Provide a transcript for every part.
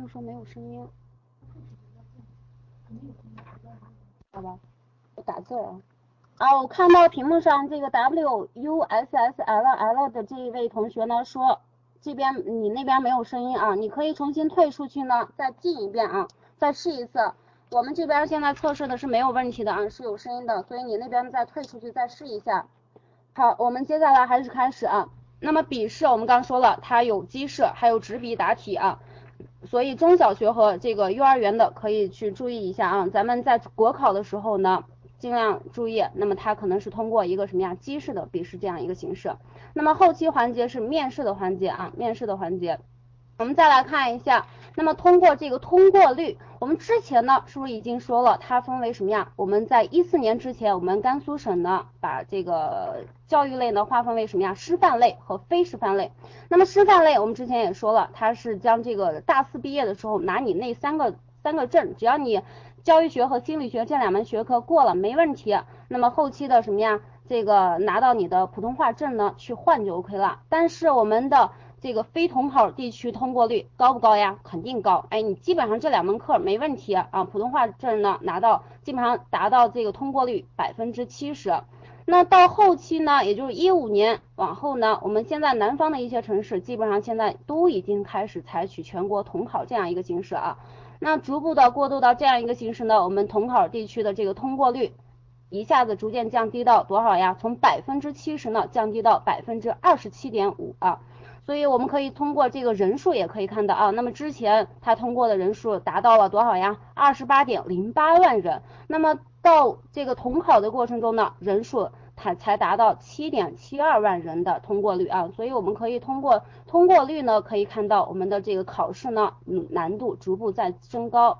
们说没有声音。好吧，我打字啊。啊，我看到屏幕上这个 W U S S L L 的这一位同学呢说，这边你那边没有声音啊，你可以重新退出去呢，再进一遍啊，再试一次。我们这边现在测试的是没有问题的啊，是有声音的，所以你那边再退出去再试一下。好，我们接下来还是开始啊。那么笔试我们刚说了，它有机试，还有纸笔答题啊。所以中小学和这个幼儿园的可以去注意一下啊。咱们在国考的时候呢，尽量注意。那么它可能是通过一个什么呀，机试的笔试这样一个形式。那么后期环节是面试的环节啊，面试的环节。我们再来看一下。那么通过这个通过率，我们之前呢是不是已经说了，它分为什么呀？我们在一四年之前，我们甘肃省呢把这个教育类呢划分为什么呀？师范类和非师范类。那么师范类，我们之前也说了，它是将这个大四毕业的时候拿你那三个三个证，只要你教育学和心理学这两门学科过了没问题，那么后期的什么呀？这个拿到你的普通话证呢去换就 OK 了。但是我们的这个非统考地区通过率高不高呀？肯定高。哎，你基本上这两门课没问题啊，普通话证呢拿到基本上达到这个通过率百分之七十。那到后期呢，也就是一五年往后呢，我们现在南方的一些城市基本上现在都已经开始采取全国统考这样一个形式啊。那逐步的过渡到这样一个形式呢，我们统考地区的这个通过率一下子逐渐降低到多少呀？从百分之七十呢降低到百分之二十七点五啊。所以我们可以通过这个人数也可以看到啊，那么之前他通过的人数达到了多少呀？二十八点零八万人。那么到这个统考的过程中呢，人数才才达到七点七二万人的通过率啊。所以我们可以通过通过率呢，可以看到我们的这个考试呢，嗯，难度逐步在升高。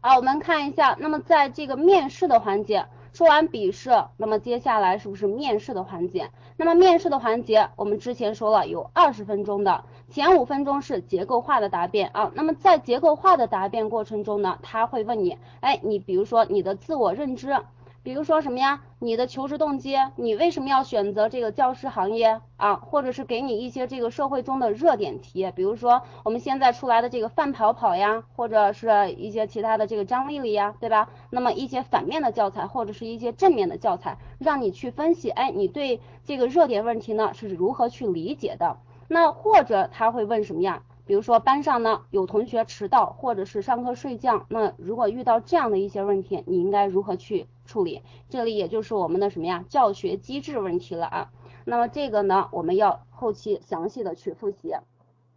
好，我们看一下，那么在这个面试的环节。说完笔试，那么接下来是不是面试的环节？那么面试的环节，我们之前说了有二十分钟的，前五分钟是结构化的答辩啊。那么在结构化的答辩过程中呢，他会问你，哎，你比如说你的自我认知。比如说什么呀？你的求职动机，你为什么要选择这个教师行业啊？或者是给你一些这个社会中的热点题，比如说我们现在出来的这个范跑跑呀，或者是一些其他的这个张丽丽呀，对吧？那么一些反面的教材或者是一些正面的教材，让你去分析，哎，你对这个热点问题呢是如何去理解的？那或者他会问什么呀？比如说班上呢有同学迟到，或者是上课睡觉，那如果遇到这样的一些问题，你应该如何去处理？这里也就是我们的什么呀？教学机制问题了啊。那么这个呢，我们要后期详细的去复习。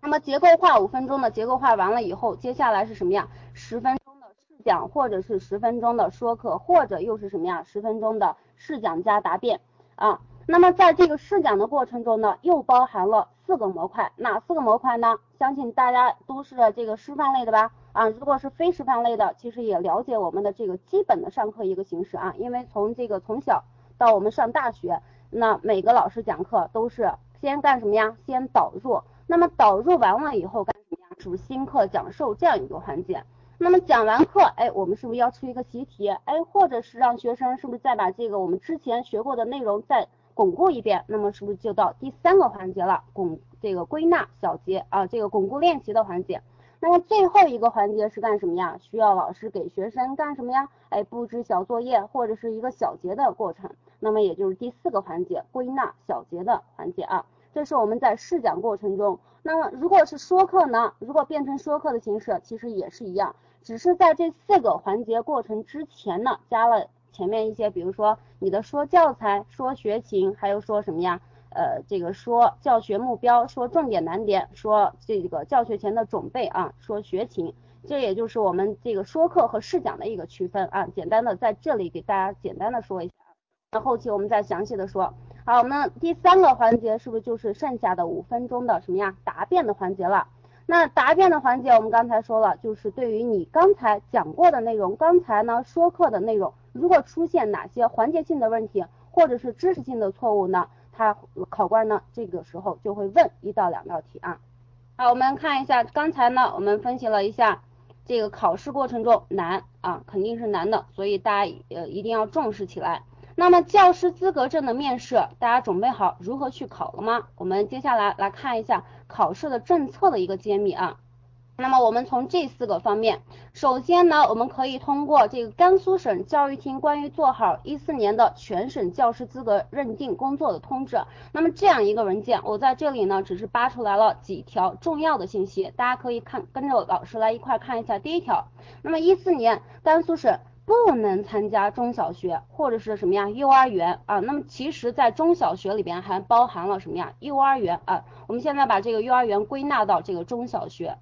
那么结构化五分钟的结构化完了以后，接下来是什么呀？十分钟的试讲，或者是十分钟的说课，或者又是什么呀？十分钟的试讲加答辩啊。那么在这个试讲的过程中呢，又包含了四个模块，哪四个模块呢？相信大家都是这个师范类的吧？啊，如果是非师范类的，其实也了解我们的这个基本的上课一个形式啊，因为从这个从小到我们上大学，那每个老师讲课都是先干什么呀？先导入，那么导入完了以后干什么呀？是不是新课讲授这样一个环节？那么讲完课，哎，我们是不是要出一个习题？哎，或者是让学生是不是再把这个我们之前学过的内容再巩固一遍，那么是不是就到第三个环节了？巩这个归纳小结啊，这个巩固练习的环节。那么最后一个环节是干什么呀？需要老师给学生干什么呀？哎，布置小作业或者是一个小结的过程。那么也就是第四个环节，归纳小结的环节啊。这是我们在试讲过程中。那么如果是说课呢？如果变成说课的形式，其实也是一样，只是在这四个环节过程之前呢，加了。前面一些，比如说你的说教材、说学情，还有说什么呀？呃，这个说教学目标、说重点难点、说这个教学前的准备啊，说学情，这也就是我们这个说课和试讲的一个区分啊。简单的在这里给大家简单的说一下，那后期我们再详细的说。好，我们第三个环节是不是就是剩下的五分钟的什么呀？答辩的环节了。那答辩的环节，我们刚才说了，就是对于你刚才讲过的内容，刚才呢说课的内容，如果出现哪些环节性的问题，或者是知识性的错误呢，他考官呢这个时候就会问一到两道题啊。好，我们看一下，刚才呢我们分析了一下这个考试过程中难啊，肯定是难的，所以大家呃一定要重视起来。那么教师资格证的面试，大家准备好如何去考了吗？我们接下来来看一下考试的政策的一个揭秘啊。那么我们从这四个方面，首先呢，我们可以通过这个甘肃省教育厅关于做好一四年的全省教师资格认定工作的通知。那么这样一个文件，我在这里呢只是扒出来了几条重要的信息，大家可以看跟着老师来一块看一下。第一条，那么一四年甘肃省不能参加中小学或者是什么呀幼儿园啊。那么其实，在中小学里边还包含了什么呀幼儿园啊。我们现在把这个幼儿园归纳到这个中小学。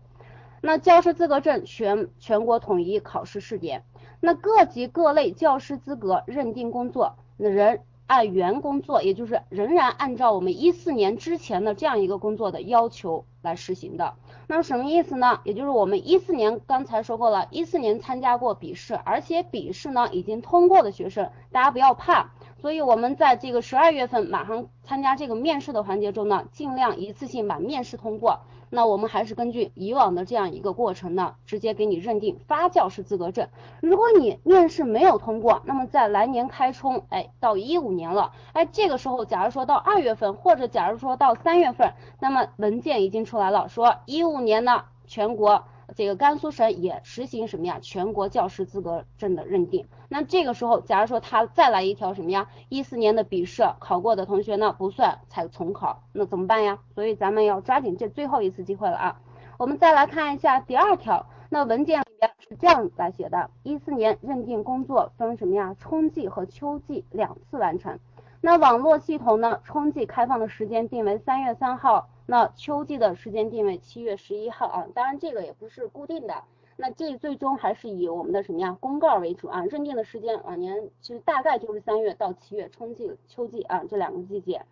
那教师资格证全全国统一考试试点，那各级各类教师资格认定工作仍按原工作，也就是仍然按照我们一四年之前的这样一个工作的要求来实行的。那什么意思呢？也就是我们一四年刚才说过了，一四年参加过笔试，而且笔试呢已经通过的学生，大家不要怕。所以我们在这个十二月份马上参加这个面试的环节中呢，尽量一次性把面试通过。那我们还是根据以往的这样一个过程呢，直接给你认定发教师资格证。如果你面试没有通过，那么在来年开冲，哎，到一五年了，哎，这个时候假如说到二月份，或者假如说到三月份，那么文件已经出来了，说一五年呢全国。这个甘肃省也实行什么呀？全国教师资格证的认定。那这个时候，假如说他再来一条什么呀？一四年的笔试考过的同学呢，不算才重考，那怎么办呀？所以咱们要抓紧这最后一次机会了啊！我们再来看一下第二条，那文件里面是这样来写的：一四年认定工作分什么呀？春季和秋季两次完成。那网络系统呢？春季开放的时间定为三月三号。那秋季的时间定位七月十一号啊，当然这个也不是固定的，那这最终还是以我们的什么呀公告为主啊，认定的时间往年其实大概就是三月到七月，春季、秋季啊这两个季节。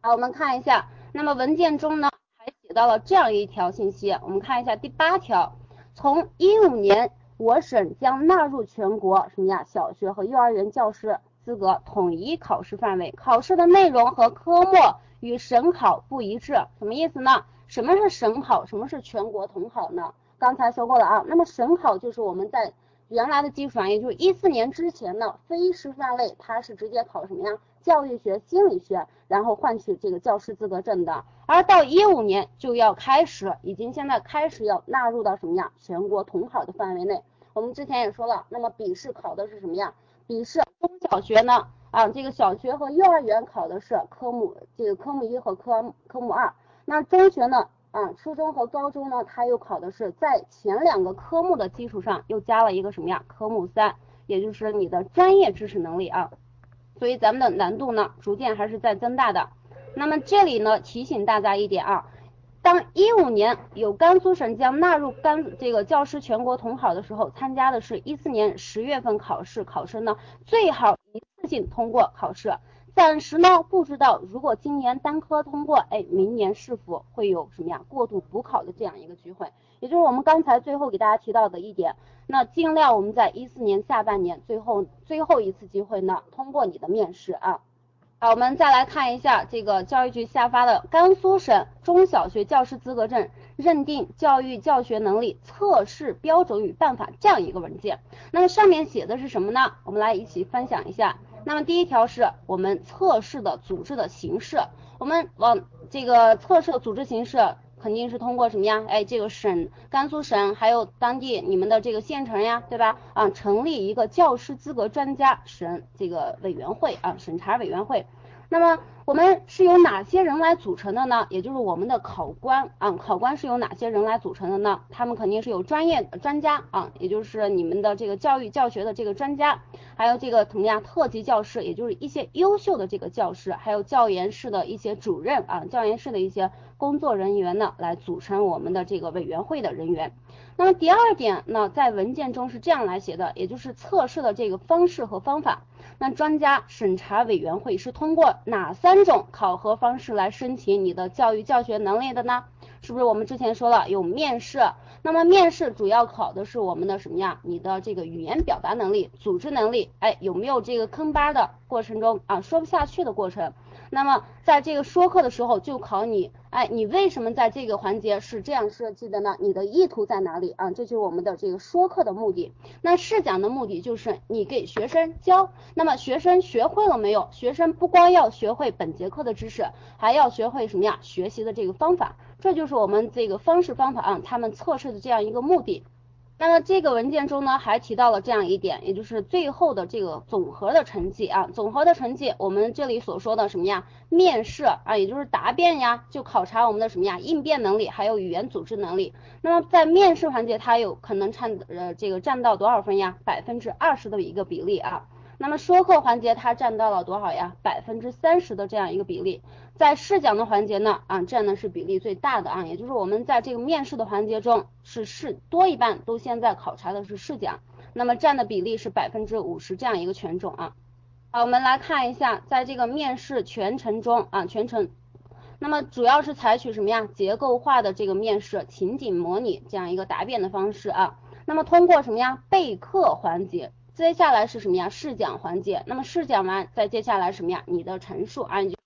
好，我们看一下，那么文件中呢还写到了这样一条信息，我们看一下第八条，从一五年我省将纳入全国什么呀小学和幼儿园教师资格统一考试范围，考试的内容和科目。与省考不一致，什么意思呢？什么是省考？什么是全国统考呢？刚才说过了啊。那么省考就是我们在原来的基础上，也就是一四年之前的非师范类，它是直接考什么呀？教育学、心理学，然后换取这个教师资格证的。而到一五年就要开始，已经现在开始要纳入到什么呀？全国统考的范围内。我们之前也说了，那么笔试考的是什么呀？笔试中小学呢？啊，这个小学和幼儿园考的是科目，这个科目一和科科目二。那中学呢？啊，初中和高中呢，它又考的是在前两个科目的基础上又加了一个什么呀？科目三，也就是你的专业知识能力啊。所以咱们的难度呢，逐渐还是在增大的。那么这里呢，提醒大家一点啊，当一五年有甘肃省将纳入甘这个教师全国统考的时候，参加的是一四年十月份考试，考生呢最好。一次性通过考试，暂时呢不知道，如果今年单科通过，哎，明年是否会有什么呀过度补考的这样一个机会？也就是我们刚才最后给大家提到的一点，那尽量我们在一四年下半年最后最后一次机会呢，通过你的面试啊。好，我们再来看一下这个教育局下发的《甘肃省中小学教师资格证认定教育教学能力测试标准与办法》这样一个文件。那么上面写的是什么呢？我们来一起分享一下。那么第一条是我们测试的组织的形式，我们往这个测试的组织形式。肯定是通过什么呀？哎，这个省、甘肃省还有当地你们的这个县城呀，对吧？啊，成立一个教师资格专家审这个委员会啊，审查委员会。那么我们是由哪些人来组成的呢？也就是我们的考官啊，考官是由哪些人来组成的呢？他们肯定是有专业专家啊，也就是你们的这个教育教学的这个专家，还有这个什么呀，特级教师，也就是一些优秀的这个教师，还有教研室的一些主任啊，教研室的一些工作人员呢，来组成我们的这个委员会的人员。那么第二点呢，在文件中是这样来写的，也就是测试的这个方式和方法。那专家审查委员会是通过哪三种考核方式来申请你的教育教学能力的呢？是不是我们之前说了有面试？那么面试主要考的是我们的什么呀？你的这个语言表达能力、组织能力，哎，有没有这个坑巴的过程中啊，说不下去的过程？那么在这个说课的时候就考你，哎，你为什么在这个环节是这样设计的呢？你的意图在哪里啊？这就是我们的这个说课的目的。那试讲的目的就是你给学生教，那么学生学会了没有？学生不光要学会本节课的知识，还要学会什么呀？学习的这个方法。这就是我们这个方式方法啊，他们测试的这样一个目的。那么这个文件中呢，还提到了这样一点，也就是最后的这个总和的成绩啊，总和的成绩，我们这里所说的什么呀？面试啊，也就是答辩呀，就考察我们的什么呀？应变能力，还有语言组织能力。那么在面试环节，它有可能占呃这个占到多少分呀？百分之二十的一个比例啊。那么说课环节它占到了多少呀？百分之三十的这样一个比例，在试讲的环节呢，啊占的是比例最大的啊，也就是我们在这个面试的环节中是试多一半都现在考察的是试讲，那么占的比例是百分之五十这样一个权重啊。好，我们来看一下，在这个面试全程中啊全程，那么主要是采取什么呀？结构化的这个面试情景模拟这样一个答辩的方式啊，那么通过什么呀？备课环节。接下来是什么呀？试讲环节。那么试讲完，再接下来什么呀？你的陈述啊，就是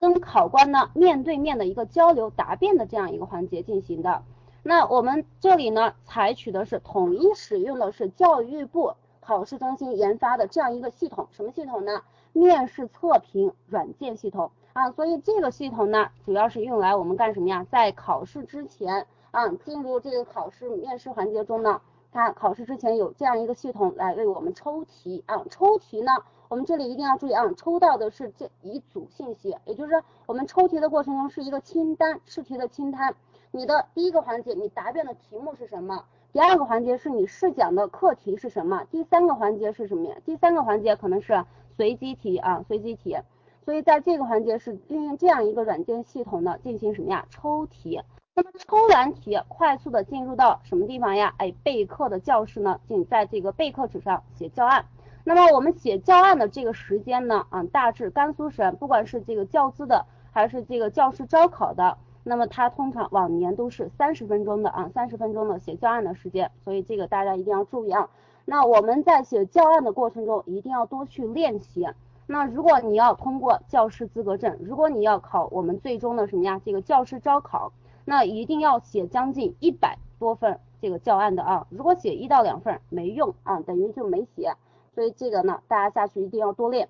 跟考官呢面对面的一个交流答辩的这样一个环节进行的。那我们这里呢，采取的是统一使用的是教育部考试中心研发的这样一个系统，什么系统呢？面试测评软件系统啊。所以这个系统呢，主要是用来我们干什么呀？在考试之前啊，进入这个考试面试环节中呢。它考试之前有这样一个系统来为我们抽题啊，抽题呢，我们这里一定要注意啊，抽到的是这一组信息，也就是我们抽题的过程中是一个清单，试题的清单。你的第一个环节，你答辩的题目是什么？第二个环节是你试讲的课题是什么？第三个环节是什么呀？第三个环节可能是随机题啊，随机题。所以在这个环节是运用这样一个软件系统呢，进行什么呀？抽题。那么抽完题，快速的进入到什么地方呀？哎，备课的教室呢？仅在这个备课纸上写教案。那么我们写教案的这个时间呢？啊，大致甘肃省不管是这个教资的还是这个教师招考的，那么它通常往年都是三十分钟的啊，三十分钟的写教案的时间。所以这个大家一定要注意啊。那我们在写教案的过程中，一定要多去练习。那如果你要通过教师资格证，如果你要考我们最终的什么呀？这个教师招考。那一定要写将近一百多份这个教案的啊，如果写一到两份没用啊，等于就没写，所以这个呢，大家下去一定要多练。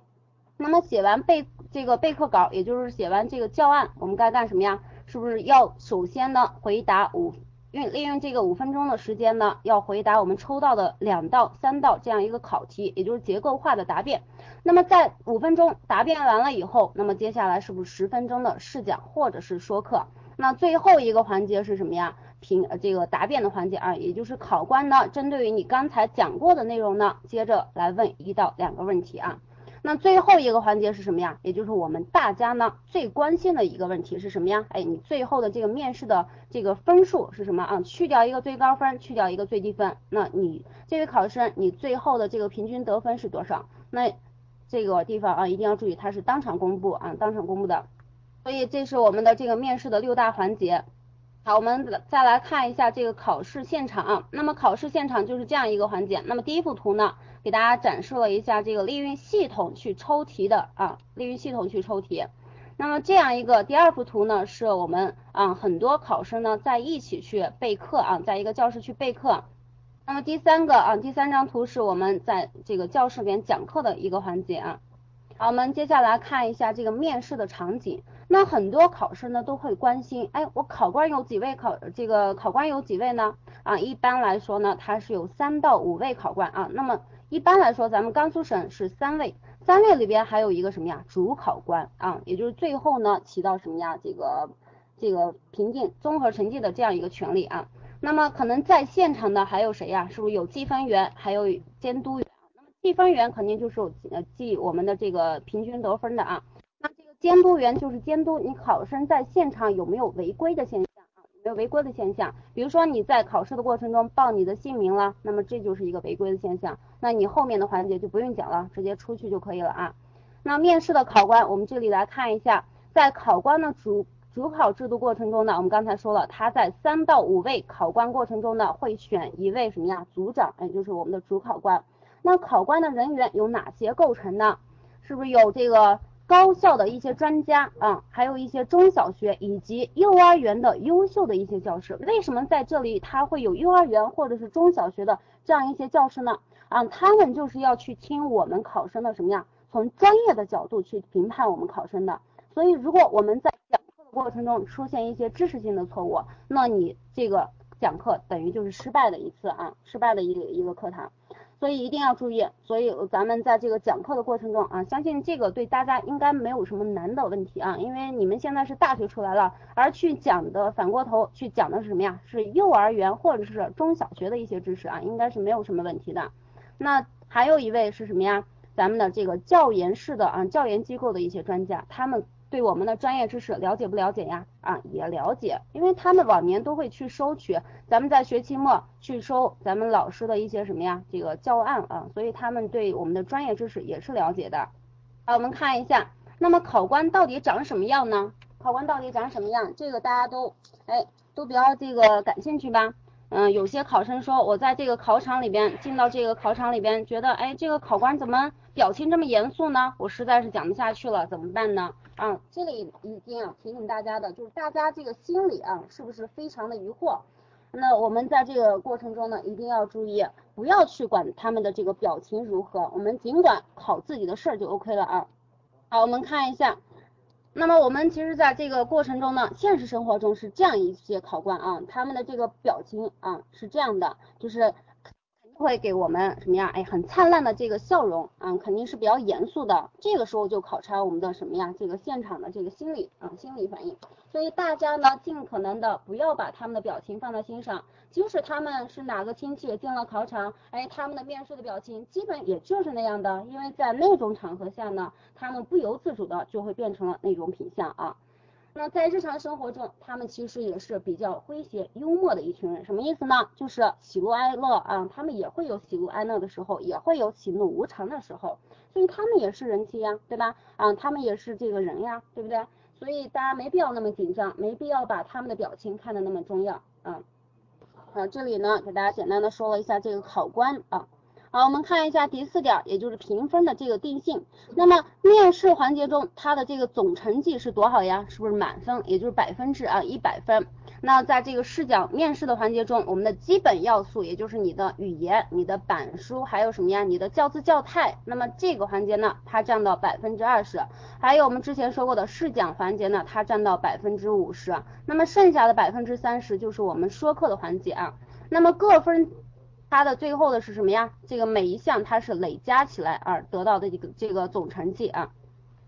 那么写完备这个备课稿，也就是写完这个教案，我们该干什么呀？是不是要首先呢回答五用利用这个五分钟的时间呢，要回答我们抽到的两到三道这样一个考题，也就是结构化的答辩。那么在五分钟答辩完了以后，那么接下来是不是十分钟的试讲或者是说课？那最后一个环节是什么呀？评这个答辩的环节啊，也就是考官呢，针对于你刚才讲过的内容呢，接着来问一到两个问题啊。那最后一个环节是什么呀？也就是我们大家呢最关心的一个问题是什么呀？哎，你最后的这个面试的这个分数是什么啊？去掉一个最高分，去掉一个最低分，那你这位考生你最后的这个平均得分是多少？那这个地方啊一定要注意，它是当场公布啊，当场公布的。所以这是我们的这个面试的六大环节。好，我们再来看一下这个考试现场啊。那么考试现场就是这样一个环节。那么第一幅图呢，给大家展示了一下这个利用系统去抽题的啊，利用系统去抽题。那么这样一个第二幅图呢，是我们啊很多考生呢在一起去备课啊，在一个教室去备课。那么第三个啊，第三张图是我们在这个教室里面讲课的一个环节啊。好，我们接下来看一下这个面试的场景。那很多考生呢都会关心，哎，我考官有几位考这个考官有几位呢？啊，一般来说呢，它是有三到五位考官啊。那么一般来说，咱们甘肃省是三位，三位里边还有一个什么呀？主考官啊，也就是最后呢起到什么呀？这个这个评定综合成绩的这样一个权利啊。那么可能在现场的还有谁呀？是不是有计分员，还有监督员？计分员肯定就是呃记我们的这个平均得分的啊。那这个监督员就是监督你考生在现场有没有违规的现象啊，有没有违规的现象？比如说你在考试的过程中报你的姓名了，那么这就是一个违规的现象，那你后面的环节就不用讲了，直接出去就可以了啊。那面试的考官，我们这里来看一下，在考官的主主考制度过程中呢，我们刚才说了，他在三到五位考官过程中呢，会选一位什么呀？组长，也就是我们的主考官。那考官的人员有哪些构成呢？是不是有这个？高校的一些专家啊，还有一些中小学以及幼儿园的优秀的一些教师，为什么在这里他会有幼儿园或者是中小学的这样一些教师呢？啊，他们就是要去听我们考生的什么呀？从专业的角度去评判我们考生的。所以如果我们在讲课的过程中出现一些知识性的错误，那你这个讲课等于就是失败的一次啊，失败的一个一个课堂。所以一定要注意，所以咱们在这个讲课的过程中啊，相信这个对大家应该没有什么难的问题啊，因为你们现在是大学出来了，而去讲的反过头去讲的是什么呀？是幼儿园或者是中小学的一些知识啊，应该是没有什么问题的。那还有一位是什么呀？咱们的这个教研室的啊，教研机构的一些专家，他们。对我们的专业知识了解不了解呀？啊，也了解，因为他们往年都会去收取，咱们在学期末去收咱们老师的一些什么呀？这个教案啊，所以他们对我们的专业知识也是了解的。好，我们看一下，那么考官到底长什么样呢？考官到底长什么样？这个大家都哎都比较这个感兴趣吧？嗯，有些考生说，我在这个考场里边进到这个考场里边，觉得哎这个考官怎么表情这么严肃呢？我实在是讲不下去了，怎么办呢？啊，这里一定要提醒大家的，就是大家这个心里啊，是不是非常的疑惑？那我们在这个过程中呢，一定要注意，不要去管他们的这个表情如何，我们尽管考自己的事儿就 OK 了啊。好，我们看一下，那么我们其实在这个过程中呢，现实生活中是这样一些考官啊，他们的这个表情啊是这样的，就是。会给我们什么呀？哎，很灿烂的这个笑容啊，肯定是比较严肃的。这个时候就考察我们的什么呀？这个现场的这个心理啊，心理反应。所以大家呢，尽可能的不要把他们的表情放在心上。即使他们是哪个亲戚进了考场，哎，他们的面试的表情基本也就是那样的，因为在那种场合下呢，他们不由自主的就会变成了那种品相啊。那在日常生活中，他们其实也是比较诙谐幽默的一群人，什么意思呢？就是喜怒哀乐啊，他们也会有喜怒哀乐的时候，也会有喜怒无常的时候，所以他们也是人机呀，对吧？啊，他们也是这个人呀，对不对？所以大家没必要那么紧张，没必要把他们的表情看得那么重要啊。啊，这里呢给大家简单的说了一下这个考官啊。好，我们看一下第四点，也就是评分的这个定性。那么面试环节中，它的这个总成绩是多少呀？是不是满分？也就是百分制啊，一百分。那在这个试讲面试的环节中，我们的基本要素，也就是你的语言、你的板书，还有什么呀？你的教资教态。那么这个环节呢，它占到百分之二十。还有我们之前说过的试讲环节呢，它占到百分之五十。那么剩下的百分之三十就是我们说课的环节啊。那么各分。它的最后的是什么呀？这个每一项它是累加起来而得到的一个这个总成绩啊。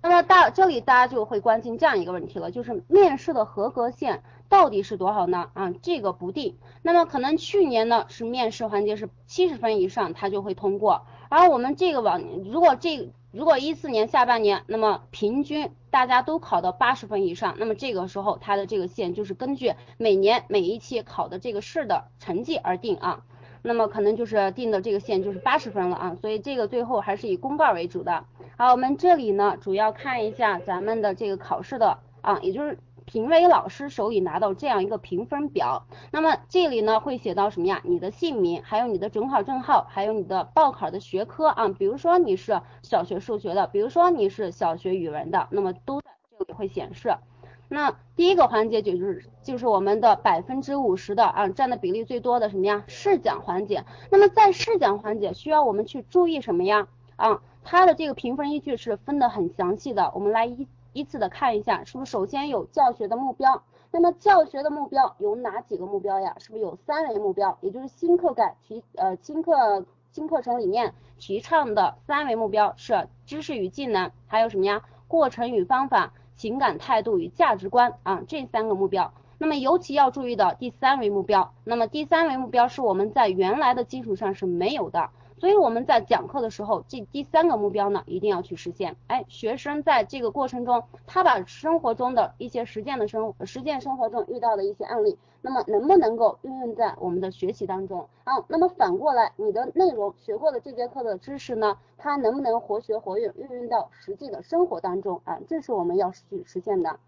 那么大这里大家就会关心这样一个问题了，就是面试的合格线到底是多少呢？啊，这个不定。那么可能去年呢是面试环节是七十分以上，它就会通过。而我们这个往如果这如果一四年下半年，那么平均大家都考到八十分以上，那么这个时候它的这个线就是根据每年每一期考的这个试的成绩而定啊。那么可能就是定的这个线就是八十分了啊，所以这个最后还是以公告为主的。好，我们这里呢主要看一下咱们的这个考试的啊，也就是评委老师手里拿到这样一个评分表。那么这里呢会写到什么呀？你的姓名，还有你的准考证号，还有你的报考的学科啊，比如说你是小学数学的，比如说你是小学语文的，那么都在这里会显示。那第一个环节就是就是我们的百分之五十的啊占的比例最多的什么呀试讲环节。那么在试讲环节需要我们去注意什么呀？啊，它的这个评分依据是分的很详细的，我们来依依次的看一下，是不是首先有教学的目标？那么教学的目标有哪几个目标呀？是不是有三维目标？也就是新课改提呃新课新课程里面提倡的三维目标是知识与技能，还有什么呀？过程与方法。情感态度与价值观啊，这三个目标。那么尤其要注意的第三维目标，那么第三维目标是我们在原来的基础上是没有的。所以我们在讲课的时候，这第三个目标呢，一定要去实现。哎，学生在这个过程中，他把生活中的一些实践的生实践生活中遇到的一些案例，那么能不能够运用在我们的学习当中啊？那么反过来，你的内容学过的这节课的知识呢，它能不能活学活用，运用到实际的生活当中啊？这是我们要去实现的。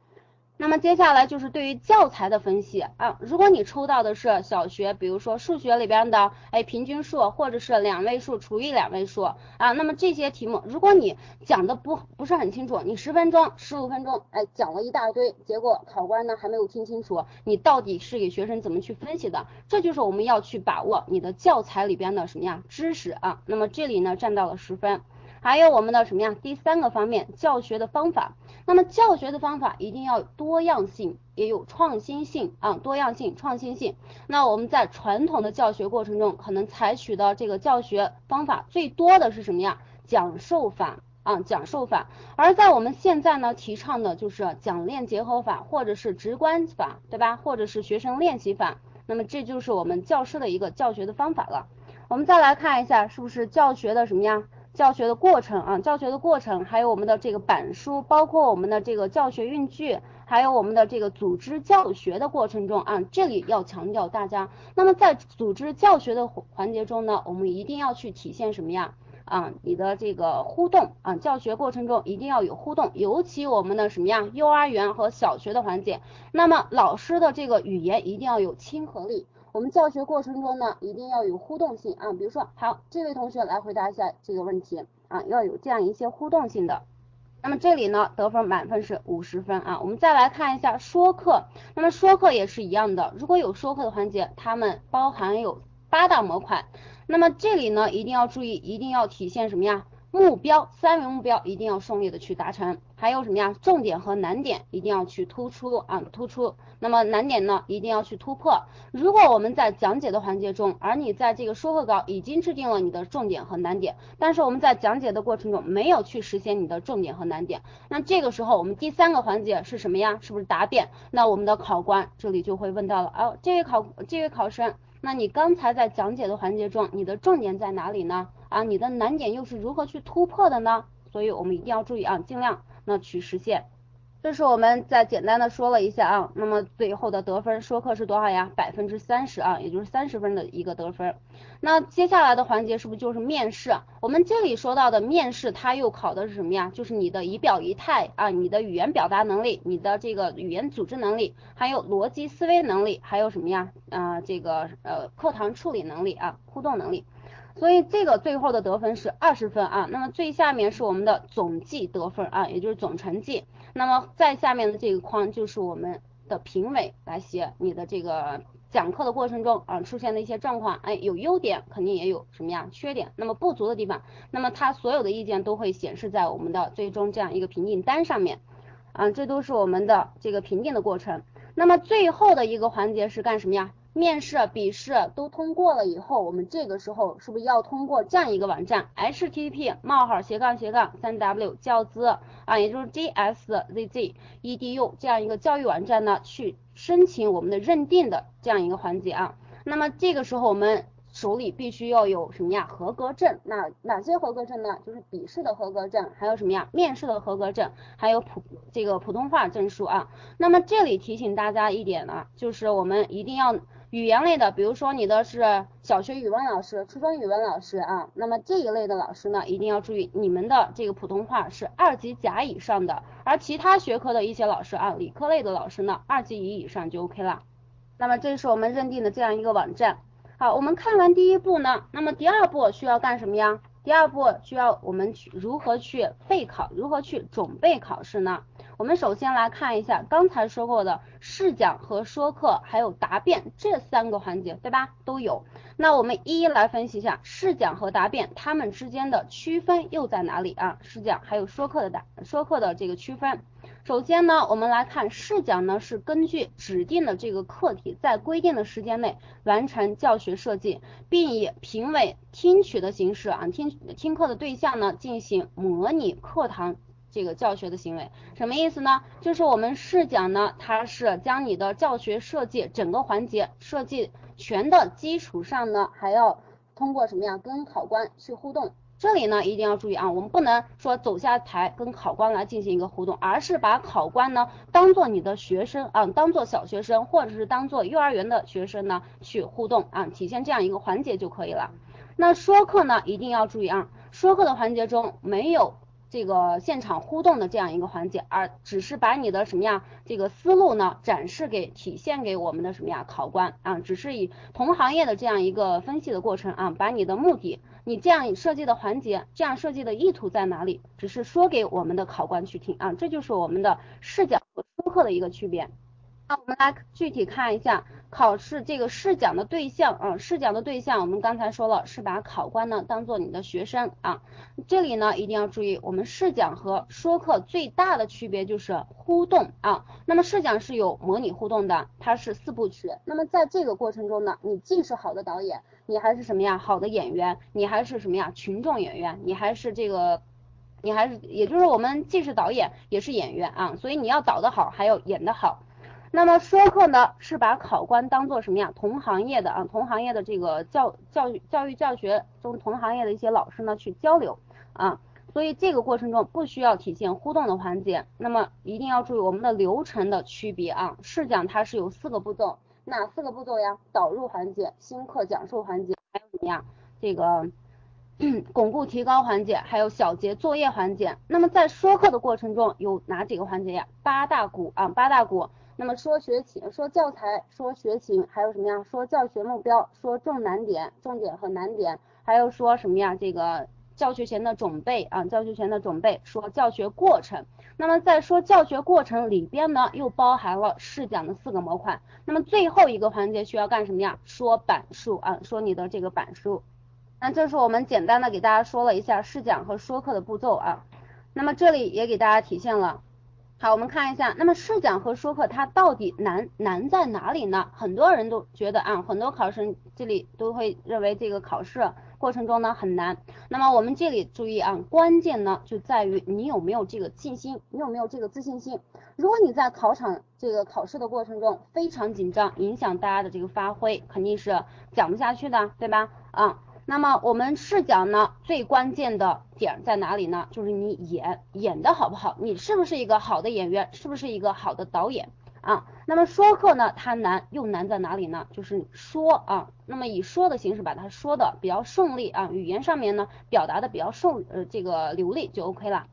那么接下来就是对于教材的分析啊，如果你抽到的是小学，比如说数学里边的哎平均数或者是两位数除以两位数啊，那么这些题目如果你讲的不不是很清楚，你十分钟十五分钟哎讲了一大堆，结果考官呢还没有听清楚，你到底是给学生怎么去分析的？这就是我们要去把握你的教材里边的什么呀知识啊，那么这里呢占到了十分。还有我们的什么呀？第三个方面，教学的方法。那么教学的方法一定要多样性，也有创新性啊，多样性、创新性。那我们在传统的教学过程中，可能采取的这个教学方法最多的是什么呀？讲授法啊，讲授法。而在我们现在呢，提倡的就是讲练结合法，或者是直观法，对吧？或者是学生练习法。那么这就是我们教师的一个教学的方法了。我们再来看一下，是不是教学的什么呀？教学的过程啊，教学的过程，还有我们的这个板书，包括我们的这个教学运具，还有我们的这个组织教学的过程中啊，这里要强调大家，那么在组织教学的环节中呢，我们一定要去体现什么呀？啊，你的这个互动啊，教学过程中一定要有互动，尤其我们的什么呀？幼儿园和小学的环节，那么老师的这个语言一定要有亲和力。我们教学过程中呢，一定要有互动性啊，比如说，好，这位同学来回答一下这个问题啊，要有这样一些互动性的。那么这里呢，得分满分是五十分啊。我们再来看一下说课，那么说课也是一样的，如果有说课的环节，它们包含有八大模块。那么这里呢，一定要注意，一定要体现什么呀？目标三维目标一定要顺利的去达成，还有什么呀？重点和难点一定要去突出啊，突出。那么难点呢，一定要去突破。如果我们在讲解的环节中，而你在这个说课稿已经制定了你的重点和难点，但是我们在讲解的过程中没有去实现你的重点和难点，那这个时候我们第三个环节是什么呀？是不是答辩？那我们的考官这里就会问到了，哦，这位考这位考生，那你刚才在讲解的环节中，你的重点在哪里呢？啊，你的难点又是如何去突破的呢？所以我们一定要注意啊，尽量那去实现。这是我们再简单的说了一下啊，那么最后的得分说课是多少呀？百分之三十啊，也就是三十分的一个得分。那接下来的环节是不是就是面试？我们这里说到的面试，它又考的是什么呀？就是你的仪表仪态啊，你的语言表达能力，你的这个语言组织能力，还有逻辑思维能力，还有什么呀？啊，这个呃课堂处理能力啊，互动能力。所以这个最后的得分是二十分啊，那么最下面是我们的总计得分啊，也就是总成绩。那么在下面的这个框就是我们的评委来写你的这个讲课的过程中啊出现的一些状况，哎，有优点肯定也有什么呀缺点，那么不足的地方，那么他所有的意见都会显示在我们的最终这样一个评定单上面啊，这都是我们的这个评定的过程。那么最后的一个环节是干什么呀？面试、笔试都通过了以后，我们这个时候是不是要通过这样一个网站，http: 冒号斜杠斜杠三 w 教资啊，也就是 gszz edu 这样一个教育网站呢，去申请我们的认定的这样一个环节啊。那么这个时候我们手里必须要有什么呀？合格证。那哪些合格证呢？就是笔试的合格证，还有什么呀？面试的合格证，还有普这个普通话证书啊。那么这里提醒大家一点呢，就是我们一定要。语言类的，比如说你的是小学语文老师、初中语文老师啊，那么这一类的老师呢，一定要注意你们的这个普通话是二级甲以上的，而其他学科的一些老师啊，理科类的老师呢，二级乙以上就 OK 了。那么这是我们认定的这样一个网站。好，我们看完第一步呢，那么第二步需要干什么呀？第二步需要我们去如何去备考，如何去准备考试呢？我们首先来看一下刚才说过的试讲和说课，还有答辩这三个环节，对吧？都有。那我们一一来分析一下试讲和答辩它们之间的区分又在哪里啊？试讲还有说课的答说课的这个区分。首先呢，我们来看试讲呢是根据指定的这个课题，在规定的时间内完成教学设计，并以评委听取的形式啊听听课的对象呢进行模拟课堂。这个教学的行为什么意思呢？就是我们试讲呢，它是将你的教学设计整个环节设计全的基础上呢，还要通过什么呀？跟考官去互动。这里呢一定要注意啊，我们不能说走下台跟考官来进行一个互动，而是把考官呢当做你的学生啊，当做小学生或者是当做幼儿园的学生呢去互动啊，体现这样一个环节就可以了。那说课呢一定要注意啊，说课的环节中没有。这个现场互动的这样一个环节，而只是把你的什么呀，这个思路呢展示给体现给我们的什么呀考官啊，只是以同行业的这样一个分析的过程啊，把你的目的，你这样设计的环节，这样设计的意图在哪里，只是说给我们的考官去听啊，这就是我们的视角和说课的一个区别。那我们来具体看一下考试这个试讲的对象啊，试讲的对象我们刚才说了是把考官呢当做你的学生啊，这里呢一定要注意，我们试讲和说课最大的区别就是互动啊。那么试讲是有模拟互动的，它是四部曲。那么在这个过程中呢，你既是好的导演，你还是什么呀？好的演员，你还是什么呀？群众演员，你还是这个。你还是，也就是我们既是导演也是演员啊，所以你要导得好，还要演得好。那么说课呢，是把考官当做什么呀？同行业的啊，同行业的这个教教育教育教学中同行业的一些老师呢去交流啊，所以这个过程中不需要体现互动的环节。那么一定要注意我们的流程的区别啊，试讲它是有四个步骤，哪四个步骤呀？导入环节、新课讲述环节，还有什么呀？这个。巩固提高环节，还有小节作业环节。那么在说课的过程中有哪几个环节呀？八大股啊，八大股。那么说学情，说教材，说学情，还有什么呀？说教学目标，说重难点、重点和难点，还有说什么呀？这个教学前的准备啊，教学前的准备，说教学过程。那么在说教学过程里边呢，又包含了试讲的四个模块。那么最后一个环节需要干什么呀？说板书啊，说你的这个板书。那这是我们简单的给大家说了一下试讲和说课的步骤啊，那么这里也给大家体现了。好，我们看一下，那么试讲和说课它到底难难在哪里呢？很多人都觉得啊，很多考生这里都会认为这个考试过程中呢很难。那么我们这里注意啊，关键呢就在于你有没有这个信心，你有没有这个自信心。如果你在考场这个考试的过程中非常紧张，影响大家的这个发挥，肯定是讲不下去的，对吧？啊。那么我们试讲呢，最关键的点在哪里呢？就是你演演的好不好，你是不是一个好的演员，是不是一个好的导演啊？那么说课呢，它难又难在哪里呢？就是说啊，那么以说的形式把它说的比较顺利啊，语言上面呢表达的比较顺呃这个流利就 OK 了。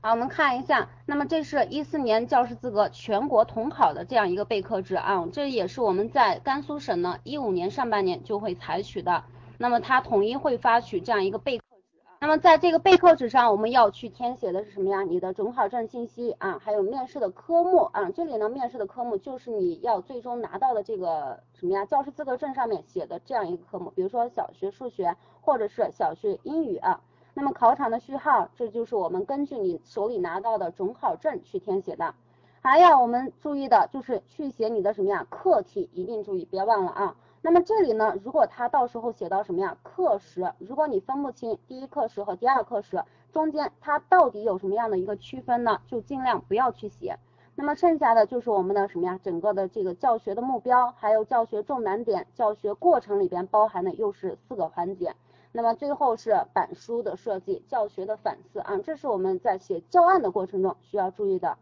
好，我们看一下，那么这是一四年教师资格全国统考的这样一个备课制啊，这也是我们在甘肃省呢一五年上半年就会采取的。那么它统一会发取这样一个备课纸啊，那么在这个备课纸上，我们要去填写的是什么呀？你的准考证信息啊，还有面试的科目啊，这里呢面试的科目就是你要最终拿到的这个什么呀？教师资格证上面写的这样一个科目，比如说小学数学或者是小学英语啊。那么考场的序号，这就是我们根据你手里拿到的准考证去填写的。还要我们注意的就是去写你的什么呀？课题一定注意，别忘了啊。那么这里呢，如果他到时候写到什么呀课时，如果你分不清第一课时和第二课时中间它到底有什么样的一个区分呢，就尽量不要去写。那么剩下的就是我们的什么呀，整个的这个教学的目标，还有教学重难点，教学过程里边包含的又是四个环节。那么最后是板书的设计，教学的反思啊，这是我们在写教案的过程中需要注意的。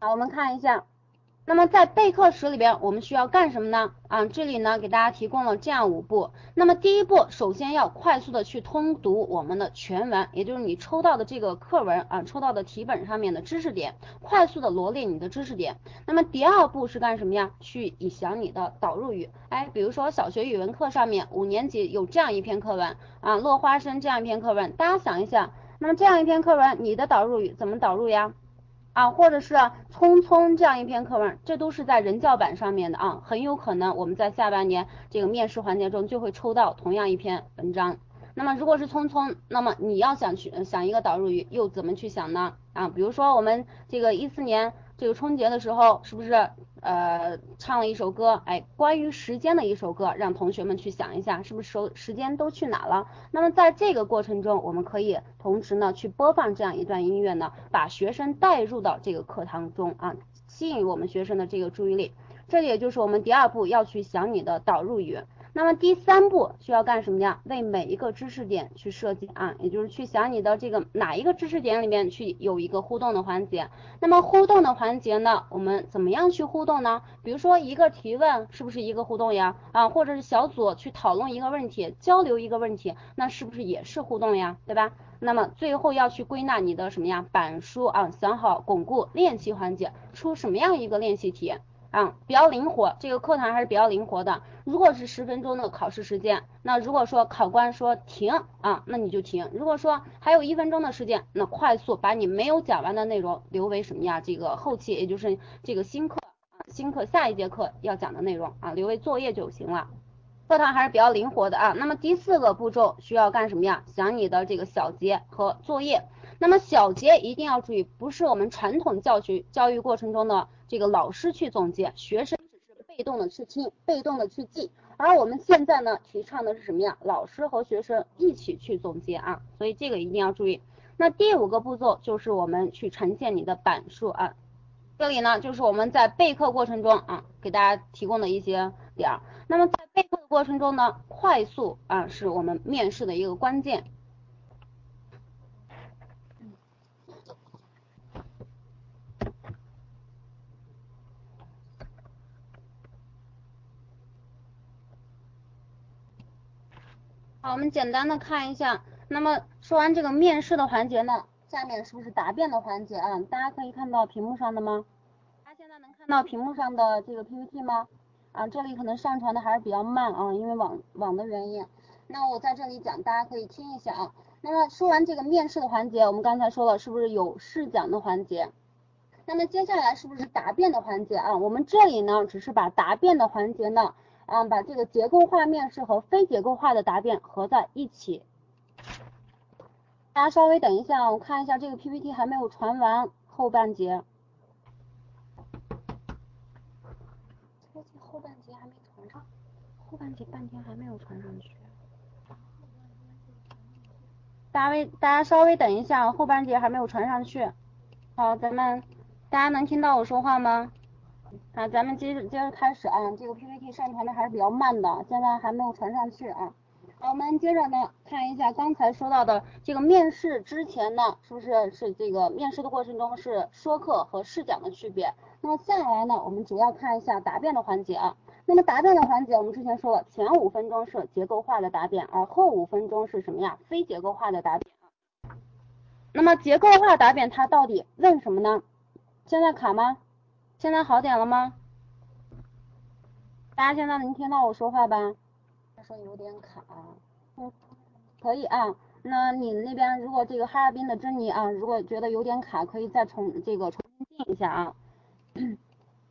好，我们看一下。那么在备课时里边，我们需要干什么呢？啊，这里呢给大家提供了这样五步。那么第一步，首先要快速的去通读我们的全文，也就是你抽到的这个课文啊，抽到的题本上面的知识点，快速的罗列你的知识点。那么第二步是干什么呀？去想你的导入语。哎，比如说小学语文课上面五年级有这样一篇课文啊，落花生这样一篇课文，大家想一想，那么这样一篇课文，你的导入语怎么导入呀？啊，或者是匆匆这样一篇课文，这都是在人教版上面的啊，很有可能我们在下半年这个面试环节中就会抽到同样一篇文章。那么如果是匆匆，那么你要想去想一个导入语，又怎么去想呢？啊，比如说我们这个一四年。这个春节的时候，是不是呃唱了一首歌？哎，关于时间的一首歌，让同学们去想一下，是不是时时间都去哪了？那么在这个过程中，我们可以同时呢去播放这样一段音乐呢，把学生带入到这个课堂中啊，吸引我们学生的这个注意力。这也就是我们第二步要去想你的导入语。那么第三步需要干什么呀？为每一个知识点去设计啊，也就是去想你的这个哪一个知识点里面去有一个互动的环节。那么互动的环节呢，我们怎么样去互动呢？比如说一个提问是不是一个互动呀？啊，或者是小组去讨论一个问题，交流一个问题，那是不是也是互动呀？对吧？那么最后要去归纳你的什么呀？板书啊，想好巩固练习环节，出什么样一个练习题？啊，比较灵活，这个课堂还是比较灵活的。如果是十分钟的考试时间，那如果说考官说停啊，那你就停。如果说还有一分钟的时间，那快速把你没有讲完的内容留为什么呀？这个后期，也就是这个新课，新课下一节课要讲的内容啊，留为作业就行了。课堂还是比较灵活的啊。那么第四个步骤需要干什么呀？想你的这个小结和作业。那么小结一定要注意，不是我们传统教学教育过程中的这个老师去总结，学生只是被动的去听，被动的去记。而我们现在呢，提倡的是什么呀？老师和学生一起去总结啊，所以这个一定要注意。那第五个步骤就是我们去呈现你的板书啊，这里呢就是我们在备课过程中啊，给大家提供的一些点儿。那么在备课的过程中呢，快速啊是我们面试的一个关键。我们简单的看一下，那么说完这个面试的环节呢，下面是不是答辩的环节啊？大家可以看到屏幕上的吗？大家现在能看到屏幕上的这个 PPT 吗？啊，这里可能上传的还是比较慢啊，因为网网的原因。那我在这里讲，大家可以听一下啊。那么说完这个面试的环节，我们刚才说了，是不是有试讲的环节？那么接下来是不是答辩的环节啊？我们这里呢，只是把答辩的环节呢。啊，把这个结构化面试和非结构化的答辩合在一起。大家稍微等一下，我看一下这个 PPT 还没有传完后半节。后半节还没传上，后半节半天还没有传上去。大家微，大家稍微等一下，后半节还没有传上去。好，咱们大家能听到我说话吗？啊，咱们接着接着开始啊，这个 PPT 上传的还是比较慢的，现在还没有传上去啊。好，我们接着呢看一下刚才说到的这个面试之前呢，是不是是这个面试的过程中是说课和试讲的区别？那么下来呢，我们主要看一下答辩的环节啊。那么答辩的环节，我们之前说了，前五分钟是结构化的答辩，而后五分钟是什么呀？非结构化的答辩。那么结构化答辩它到底问什么呢？现在卡吗？现在好点了吗？大家现在能听到我说话吧？他说有点卡。嗯，可以啊。那你那边如果这个哈尔滨的珍妮啊，如果觉得有点卡，可以再重这个重新进一下啊。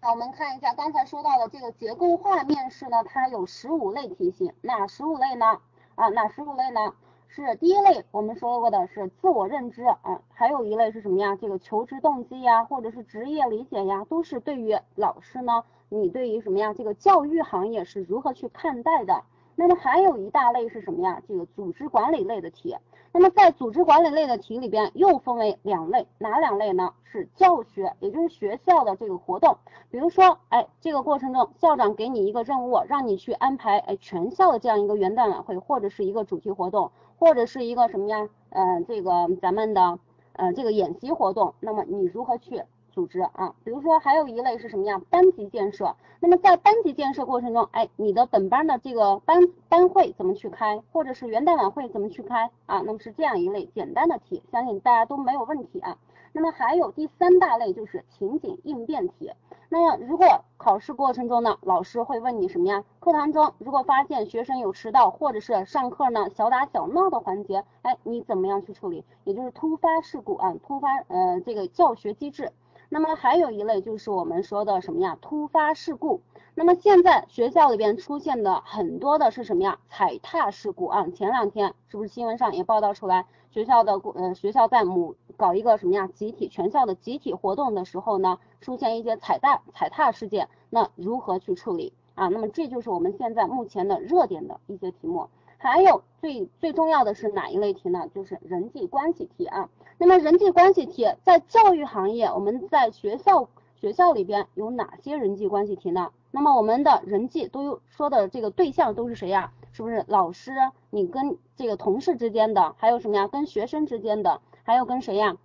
那我们看一下刚才说到的这个结构化面试呢，它有十五类题型，哪十五类呢？啊，哪十五类呢？是第一类，我们说过的是自我认知啊，还有一类是什么呀？这个求职动机呀，或者是职业理解呀，都是对于老师呢，你对于什么呀？这个教育行业是如何去看待的？那么还有一大类是什么呀？这个组织管理类的题。那么在组织管理类的题里边又分为两类，哪两类呢？是教学，也就是学校的这个活动，比如说，哎，这个过程中校长给你一个任务，让你去安排哎全校的这样一个元旦晚会，或者是一个主题活动，或者是一个什么呀？嗯，这个咱们的呃这个演习活动，那么你如何去？组织啊，比如说还有一类是什么呀？班级建设。那么在班级建设过程中，哎，你的本班的这个班班会怎么去开，或者是元旦晚会怎么去开啊？那么是这样一类简单的题，相信大家都没有问题啊。那么还有第三大类就是情景应变题。那么如果考试过程中呢，老师会问你什么呀？课堂中如果发现学生有迟到，或者是上课呢小打小闹的环节，哎，你怎么样去处理？也就是突发事故啊，突发呃这个教学机制。那么还有一类就是我们说的什么呀？突发事故。那么现在学校里边出现的很多的是什么呀？踩踏事故啊！前两天是不是新闻上也报道出来，学校的呃学校在母搞一个什么呀？集体全校的集体活动的时候呢，出现一些踩踏踩踏事件，那如何去处理啊？那么这就是我们现在目前的热点的一些题目。还有最最重要的是哪一类题呢？就是人际关系题啊。那么人际关系题在教育行业，我们在学校学校里边有哪些人际关系题呢？那么我们的人际都有说的这个对象都是谁呀？是不是老师？你跟这个同事之间的，还有什么呀？跟学生之间的，还有跟谁呀？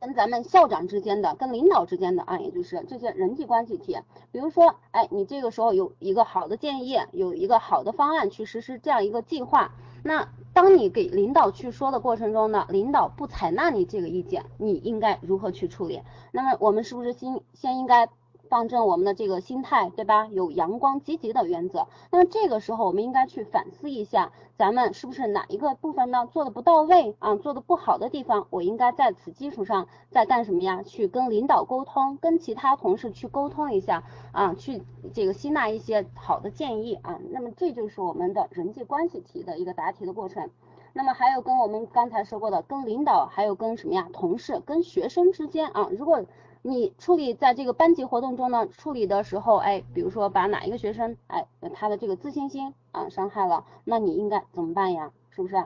跟咱们校长之间的，跟领导之间的啊，也就是这些人际关系题。比如说，哎，你这个时候有一个好的建议，有一个好的方案去实施这样一个计划，那当你给领导去说的过程中呢，领导不采纳你这个意见，你应该如何去处理？那么我们是不是先先应该放正我们的这个心态，对吧？有阳光积极的原则。那么这个时候我们应该去反思一下，咱们是不是哪一个部分呢做的不到位啊？做的不好的地方，我应该在此基础上再干什么呀？去跟领导沟通，跟其他同事去沟通一下啊，去这个吸纳一些好的建议啊。那么这就是我们的人际关系题的一个答题的过程。那么还有跟我们刚才说过的，跟领导，还有跟什么呀？同事，跟学生之间啊，如果你处理在这个班级活动中呢，处理的时候，哎，比如说把哪一个学生，哎，他的这个自信心啊伤害了，那你应该怎么办呀？是不是？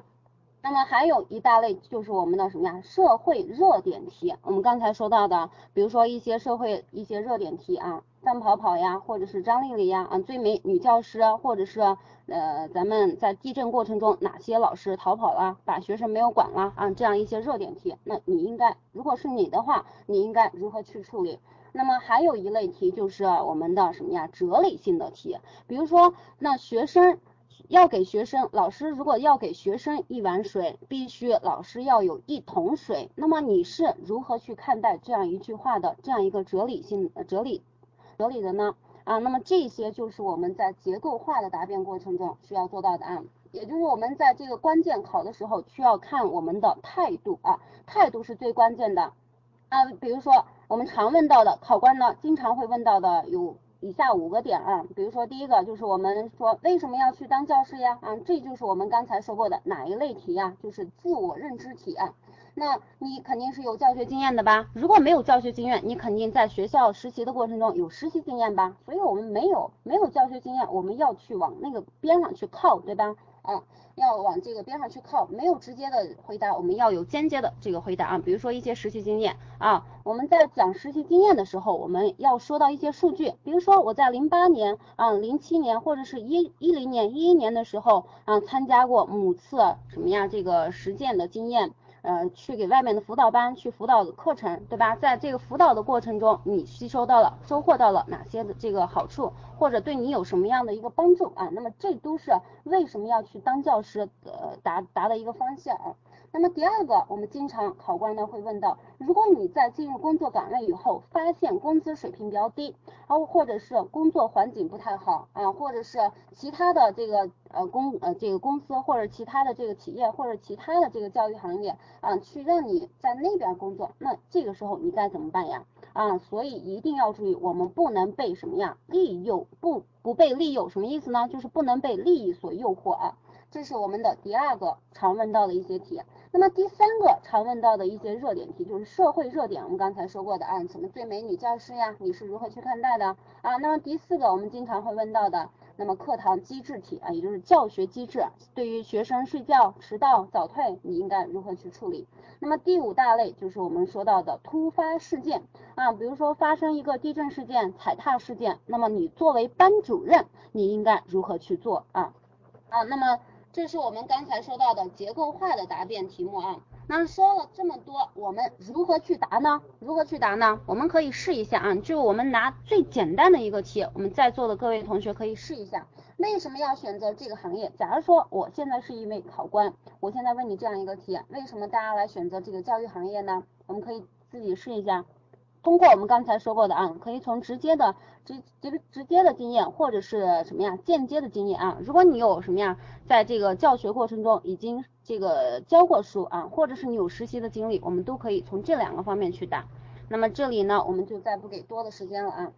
那么还有一大类就是我们的什么呀？社会热点题。我们刚才说到的，比如说一些社会一些热点题啊，范跑跑呀，或者是张丽丽呀，啊，最美女教师，或者是呃，咱们在地震过程中哪些老师逃跑了，把学生没有管了啊？这样一些热点题，那你应该，如果是你的话，你应该如何去处理？那么还有一类题就是我们的什么呀？哲理性的题，比如说那学生。要给学生，老师如果要给学生一碗水，必须老师要有一桶水。那么你是如何去看待这样一句话的这样一个哲理性哲理合理的呢？啊，那么这些就是我们在结构化的答辩过程中需要做到的啊，也就是我们在这个关键考的时候需要看我们的态度啊，态度是最关键的啊。比如说我们常问到的考官呢，经常会问到的有。以下五个点啊，比如说第一个就是我们说为什么要去当教师呀？啊，这就是我们刚才说过的哪一类题呀？就是自我认知题啊。那你肯定是有教学经验的吧？如果没有教学经验，你肯定在学校实习的过程中有实习经验吧？所以我们没有没有教学经验，我们要去往那个边上去靠，对吧？啊，要往这个边上去靠，没有直接的回答，我们要有间接的这个回答啊。比如说一些实习经验啊，我们在讲实习经验的时候，我们要说到一些数据，比如说我在零八年啊、零七年或者是一一零年、一一年的时候啊，参加过某次什么呀这个实践的经验。呃，去给外面的辅导班去辅导的课程，对吧？在这个辅导的过程中，你吸收到了、收获到了哪些的这个好处，或者对你有什么样的一个帮助啊？那么这都是为什么要去当教师的达达的一个方向啊。那么第二个，我们经常考官呢会问到，如果你在进入工作岗位以后，发现工资水平比较低，然后或者是工作环境不太好啊，或者是其他的这个呃公呃这个公司或者其他的这个企业或者其他的这个教育行业啊，去让你在那边工作，那这个时候你该怎么办呀？啊，所以一定要注意，我们不能被什么呀利诱，不不被利诱，什么意思呢？就是不能被利益所诱惑啊。这是我们的第二个常问到的一些题。那么第三个常问到的一些热点题就是社会热点，我们刚才说过的啊，什么最美女教师呀，你是如何去看待的啊？那么第四个我们经常会问到的，那么课堂机制题啊，也就是教学机制，对于学生睡觉、迟到、早退，你应该如何去处理？那么第五大类就是我们说到的突发事件啊，比如说发生一个地震事件、踩踏事件，那么你作为班主任，你应该如何去做啊？啊，那么。这是我们刚才说到的结构化的答辩题目啊。那说了这么多，我们如何去答呢？如何去答呢？我们可以试一下啊，就我们拿最简单的一个题，我们在座的各位同学可以试一下。为什么要选择这个行业？假如说我现在是一位考官，我现在问你这样一个题，为什么大家来选择这个教育行业呢？我们可以自己试一下。通过我们刚才说过的啊，可以从直接的直直直接的经验，或者是什么呀间接的经验啊。如果你有什么呀，在这个教学过程中已经这个教过书啊，或者是你有实习的经历，我们都可以从这两个方面去答。那么这里呢，我们就再不给多的时间了啊。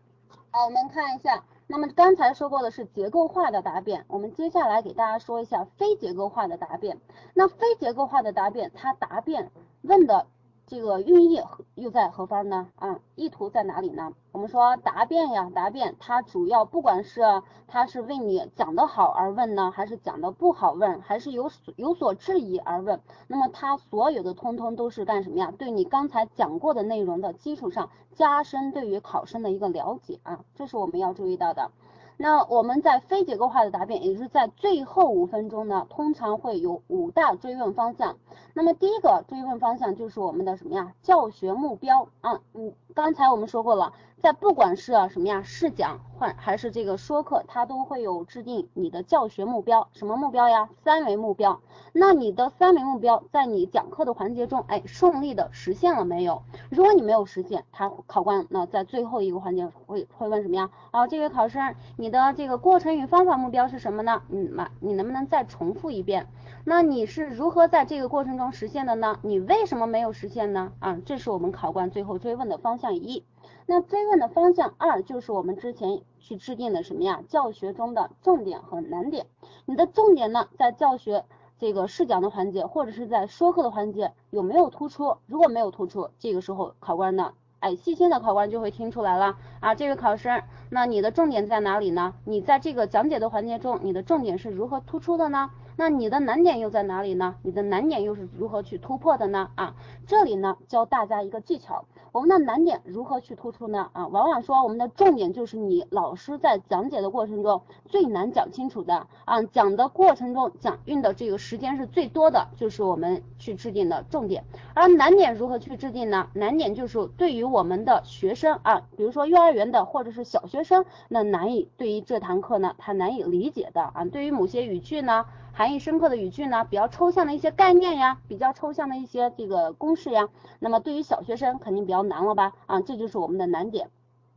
好，我们看一下，那么刚才说过的是结构化的答辩，我们接下来给大家说一下非结构化的答辩。那非结构化的答辩，它答辩问的。这个寓意又在何方呢？啊，意图在哪里呢？我们说答辩呀，答辩它主要不管是它是为你讲的好而问呢，还是讲的不好问，还是有所有所质疑而问，那么它所有的通通都是干什么呀？对你刚才讲过的内容的基础上，加深对于考生的一个了解啊，这是我们要注意到的。那我们在非结构化的答辩，也就是在最后五分钟呢，通常会有五大追问方向。那么第一个追问方向就是我们的什么呀？教学目标啊，嗯，刚才我们说过了，在不管是啊什么呀试讲或还是这个说课，它都会有制定你的教学目标，什么目标呀？三维目标。那你的三维目标在你讲课的环节中，哎，顺利的实现了没有？如果你没有实现，他考官那在最后一个环节会会问什么呀？啊，这位考生，你的这个过程与方法目标是什么呢？嗯嘛，你能不能再重复一遍？那你是如何在这个过程中实现的呢？你为什么没有实现呢？啊，这是我们考官最后追问的方向一。那追问的方向二就是我们之前去制定的什么呀？教学中的重点和难点。你的重点呢，在教学。这个试讲的环节，或者是在说课的环节有没有突出？如果没有突出，这个时候考官呢，哎，细心的考官就会听出来了啊，这位考生，那你的重点在哪里呢？你在这个讲解的环节中，你的重点是如何突出的呢？那你的难点又在哪里呢？你的难点又是如何去突破的呢？啊，这里呢教大家一个技巧，我们的难点如何去突出呢？啊，往往说我们的重点就是你老师在讲解的过程中最难讲清楚的啊，讲的过程中讲用的这个时间是最多的，就是我们去制定的重点。而难点如何去制定呢？难点就是对于我们的学生啊，比如说幼儿园的或者是小学生，那难以对于这堂课呢，他难以理解的啊，对于某些语句呢。含义深刻的语句呢，比较抽象的一些概念呀，比较抽象的一些这个公式呀，那么对于小学生肯定比较难了吧？啊，这就是我们的难点。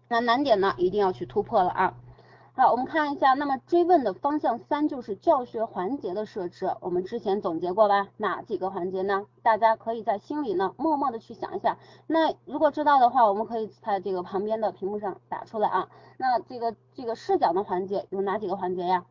那难点呢，一定要去突破了啊。好，我们看一下，那么追问的方向三就是教学环节的设置，我们之前总结过吧？哪几个环节呢？大家可以在心里呢默默的去想一下。那如果知道的话，我们可以在这个旁边的屏幕上打出来啊。那这个这个试讲的环节有哪几个环节呀？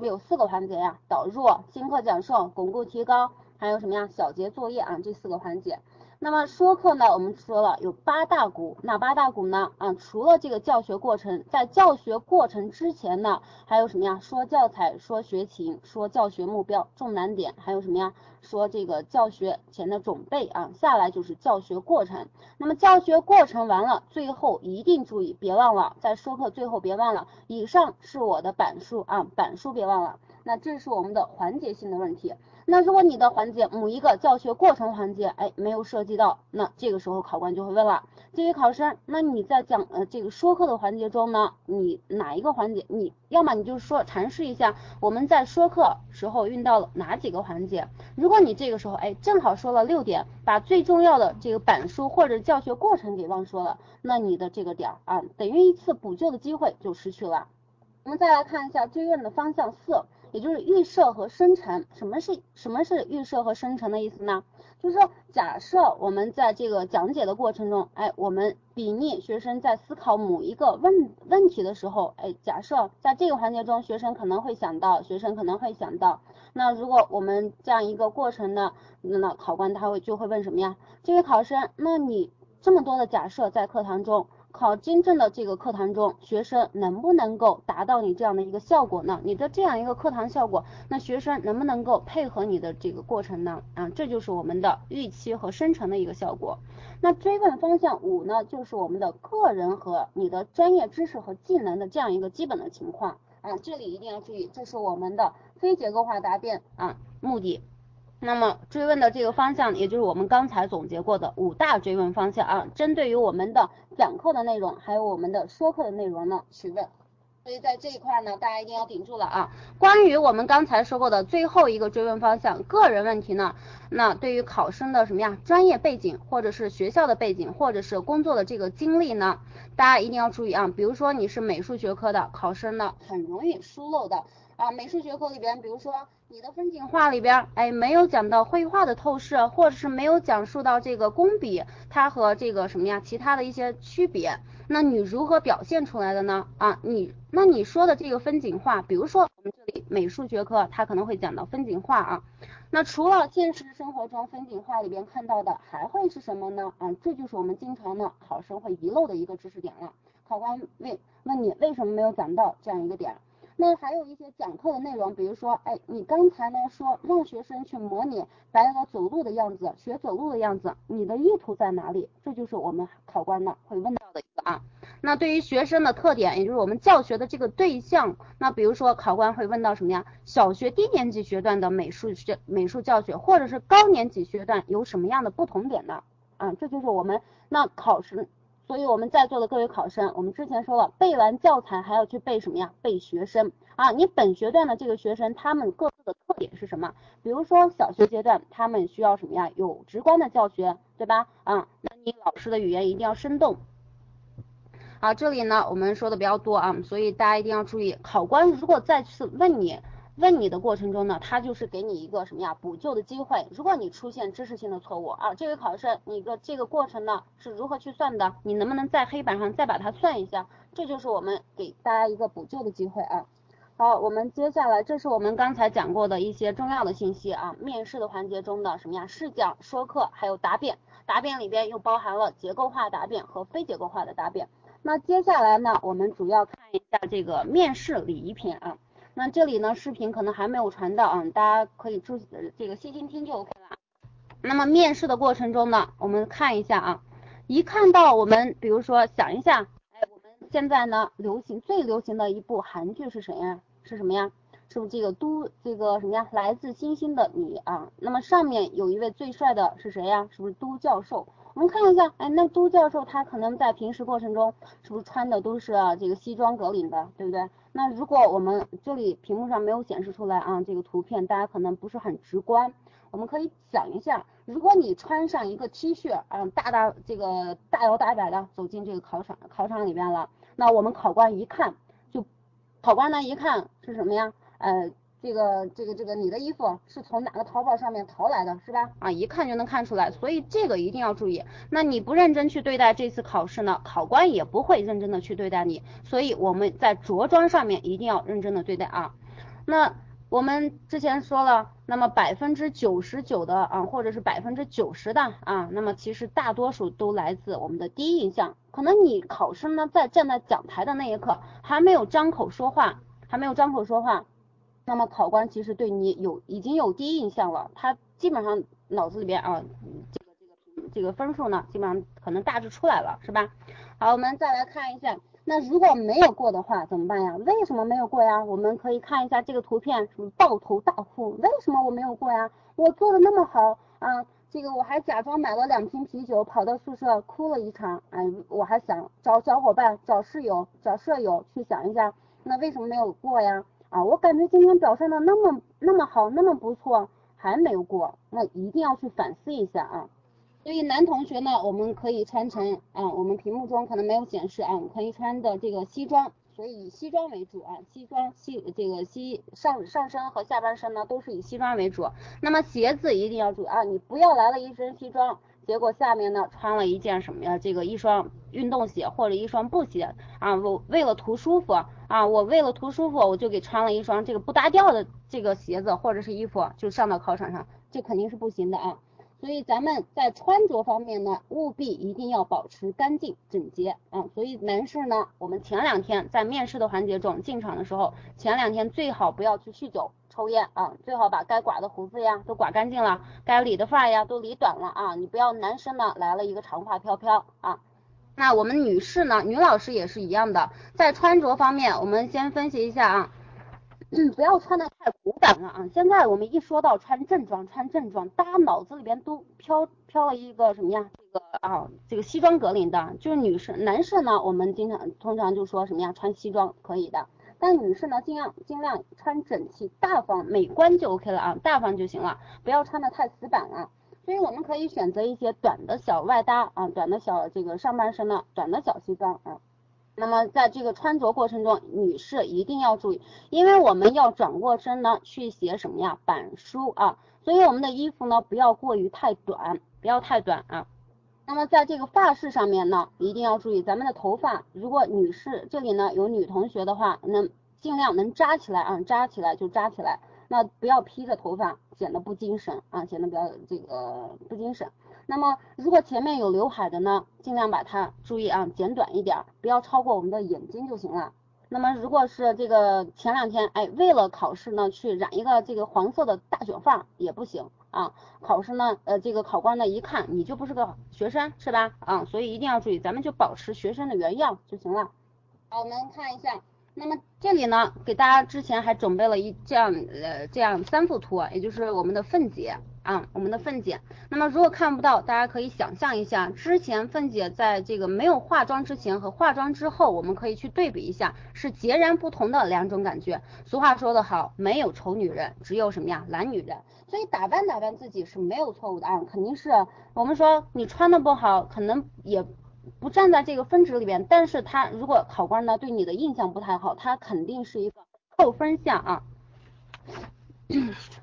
有四个环节呀，导入、新课讲授、巩固提高，还有什么呀？小结作业啊，这四个环节。那么说课呢，我们说了有八大股，哪八大股呢？啊，除了这个教学过程，在教学过程之前呢，还有什么呀？说教材，说学情，说教学目标，重难点，还有什么呀？说这个教学前的准备啊，下来就是教学过程。那么教学过程完了，最后一定注意，别忘了在说课最后别忘了，以上是我的板书啊，板书别忘了。那这是我们的环节性的问题。那如果你的环节某一个教学过程环节，哎，没有涉及到，那这个时候考官就会问了，这位考生，那你在讲呃这个说课的环节中呢，你哪一个环节，你要么你就说阐释一下我们在说课时候遇到了哪几个环节。如果你这个时候哎正好说了六点，把最重要的这个板书或者教学过程给忘说了，那你的这个点啊，等于一次补救的机会就失去了。我们再来看一下追问的方向四。也就是预设和生成，什么是什么是预设和生成的意思呢？就是说，假设我们在这个讲解的过程中，哎，我们比拟学生在思考某一个问问题的时候，哎，假设在这个环节中，学生可能会想到，学生可能会想到，那如果我们这样一个过程呢，那考官他会就会问什么呀？这位考生，那你这么多的假设在课堂中。考真正的这个课堂中，学生能不能够达到你这样的一个效果呢？你的这样一个课堂效果，那学生能不能够配合你的这个过程呢？啊，这就是我们的预期和生成的一个效果。那追问方向五呢，就是我们的个人和你的专业知识和技能的这样一个基本的情况啊，这里一定要注意，这是我们的非结构化答辩啊目的。那么追问的这个方向，也就是我们刚才总结过的五大追问方向啊，针对于我们的讲课的内容，还有我们的说课的内容呢去问。所以在这一块呢，大家一定要顶住了啊。关于我们刚才说过的最后一个追问方向，个人问题呢，那对于考生的什么呀，专业背景，或者是学校的背景，或者是工作的这个经历呢，大家一定要注意啊。比如说你是美术学科的考生呢，很容易疏漏的。啊，美术学科里边，比如说你的风景画里边，哎，没有讲到绘画的透视，或者是没有讲述到这个工笔它和这个什么呀，其他的一些区别，那你如何表现出来的呢？啊，你那你说的这个风景画，比如说我们这里美术学科，它可能会讲到风景画啊，那除了现实生活中风景画里边看到的，还会是什么呢？啊，这就是我们经常呢考生会遗漏的一个知识点了。考官问问你为什么没有讲到这样一个点？那还有一些讲课的内容，比如说，哎，你刚才呢说让学生去模拟白鹅走路的样子，学走路的样子，你的意图在哪里？这就是我们考官呢会问到的一个啊。那对于学生的特点，也就是我们教学的这个对象，那比如说考官会问到什么呀？小学低年级学段的美术学美术教学，或者是高年级学段有什么样的不同点呢？啊，这就是我们那考试。所以我们在座的各位考生，我们之前说了，背完教材还要去背什么呀？背学生啊，你本学段的这个学生，他们各自的特点是什么？比如说小学阶段，他们需要什么呀？有直观的教学，对吧？啊，那你老师的语言一定要生动。好，这里呢我们说的比较多啊，所以大家一定要注意，考官如果再次问你。问你的过程中呢，他就是给你一个什么呀补救的机会。如果你出现知识性的错误啊，这位考生，你的这个过程呢是如何去算的？你能不能在黑板上再把它算一下？这就是我们给大家一个补救的机会啊。好，我们接下来，这是我们刚才讲过的一些重要的信息啊。面试的环节中的什么呀？试讲、说课，还有答辩。答辩里边又包含了结构化答辩和非结构化的答辩。那接下来呢，我们主要看一下这个面试礼仪篇啊。那这里呢，视频可能还没有传到啊，大家可以注这个细心听就 OK 了。那么面试的过程中呢，我们看一下啊，一看到我们，比如说想一下，哎，我们现在呢流行最流行的一部韩剧是谁呀？是什么呀？是不是这个都这个什么呀？来自星星的你啊？那么上面有一位最帅的是谁呀？是不是都教授？我们看一下，哎，那都教授他可能在平时过程中是不是穿的都是这个西装革领的，对不对？那如果我们这里屏幕上没有显示出来啊，这个图片大家可能不是很直观，我们可以想一下，如果你穿上一个 T 恤，嗯，大大这个大摇大摆的走进这个考场考场里边了，那我们考官一看，就考官呢一看是什么呀？呃。这个这个这个，你的衣服是从哪个淘宝上面淘来的，是吧？啊，一看就能看出来，所以这个一定要注意。那你不认真去对待这次考试呢，考官也不会认真的去对待你。所以我们在着装上面一定要认真的对待啊。那我们之前说了，那么百分之九十九的啊，或者是百分之九十的啊，那么其实大多数都来自我们的第一印象。可能你考生呢，在站在讲台的那一刻，还没有张口说话，还没有张口说话。那么考官其实对你有已经有第一印象了，他基本上脑子里边啊，这个这个这个分数呢，基本上可能大致出来了，是吧？好，我们再来看一下，那如果没有过的话怎么办呀？为什么没有过呀？我们可以看一下这个图片，什么抱头大哭？为什么我没有过呀？我做的那么好啊，这个我还假装买了两瓶啤酒，跑到宿舍哭了一场，哎，我还想找小伙伴、找室友、找舍友去想一下，那为什么没有过呀？啊，我感觉今天表现的那么那么好，那么不错，还没有过，那一定要去反思一下啊。所以男同学呢，我们可以穿成啊，我们屏幕中可能没有显示啊，可以穿的这个西装，所以以西装为主啊，西装西这个西上上身和下半身呢都是以西装为主。那么鞋子一定要注意啊，你不要来了一身西装。结果下面呢穿了一件什么呀？这个一双运动鞋或者一双布鞋啊，我为了图舒服啊，我为了图舒服，我就给穿了一双这个不搭调的这个鞋子或者是衣服，就上到考场上，这肯定是不行的啊。所以咱们在穿着方面呢，务必一定要保持干净整洁啊。所以男士呢，我们前两天在面试的环节中进场的时候，前两天最好不要去酗酒。抽烟啊，最好把该刮的胡子呀都刮干净了，该理的发呀都理短了啊，你不要男生呢来了一个长发飘飘啊。那我们女士呢，女老师也是一样的，在穿着方面，我们先分析一下啊，嗯不要穿的太古板了啊。现在我们一说到穿正装，穿正装，大家脑子里边都飘飘了一个什么呀？这个啊，这个西装革领的，就是女士，男士呢，我们经常通常就说什么呀？穿西装可以的。但女士呢，尽量尽量穿整齐、大方、美观就 OK 了啊，大方就行了，不要穿的太死板了。所以我们可以选择一些短的小外搭啊，短的小这个上半身的短的小西装啊。那么在这个穿着过程中，女士一定要注意，因为我们要转过身呢去写什么呀板书啊，所以我们的衣服呢不要过于太短，不要太短啊。那么在这个发饰上面呢，一定要注意咱们的头发。如果女士这里呢有女同学的话，那尽量能扎起来啊，扎起来就扎起来，那不要披着头发，显得不精神啊，显得比较这个不精神。那么如果前面有刘海的呢，尽量把它注意啊，剪短一点，不要超过我们的眼睛就行了。那么如果是这个前两天，哎，为了考试呢，去染一个这个黄色的大卷发也不行啊。考试呢，呃，这个考官呢一看你就不是个学生，是吧？啊，所以一定要注意，咱们就保持学生的原样就行了。好，我们看一下，那么这里呢，给大家之前还准备了一这样呃这样三幅图，也就是我们的凤姐啊，我们的凤姐。那么如果看不到，大家可以想象一下，之前凤姐在这个没有化妆之前和化妆之后，我们可以去对比一下，是截然不同的两种感觉。俗话说得好，没有丑女人，只有什么呀，懒女人。所以打扮打扮自己是没有错误的啊，肯定是我们说你穿的不好，可能也。不站在这个分值里边，但是他如果考官呢对你的印象不太好，他肯定是一个扣分项啊。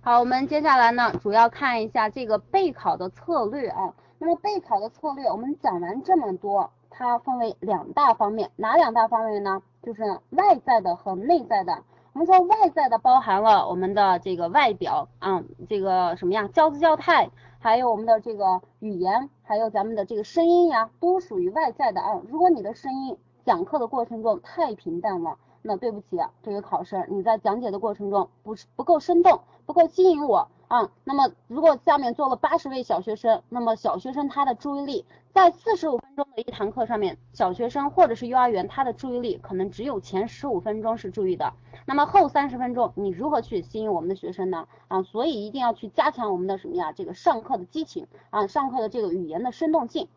好，我们接下来呢主要看一下这个备考的策略啊。那么备考的策略，我们讲完这么多，它分为两大方面，哪两大方面呢？就是外在的和内在的。我们说外在的包含了我们的这个外表啊，这个什么呀，教姿教态。还有我们的这个语言，还有咱们的这个声音呀，都属于外在的啊。如果你的声音讲课的过程中太平淡了，那对不起，这个考生你在讲解的过程中不是不够生动，不够吸引我啊。那么如果下面坐了八十位小学生，那么小学生他的注意力在四十五分钟的一堂课上面，小学生或者是幼儿园他的注意力可能只有前十五分钟是注意的。那么后三十分钟你如何去吸引我们的学生呢？啊，所以一定要去加强我们的什么呀？这个上课的激情啊，上课的这个语言的生动性。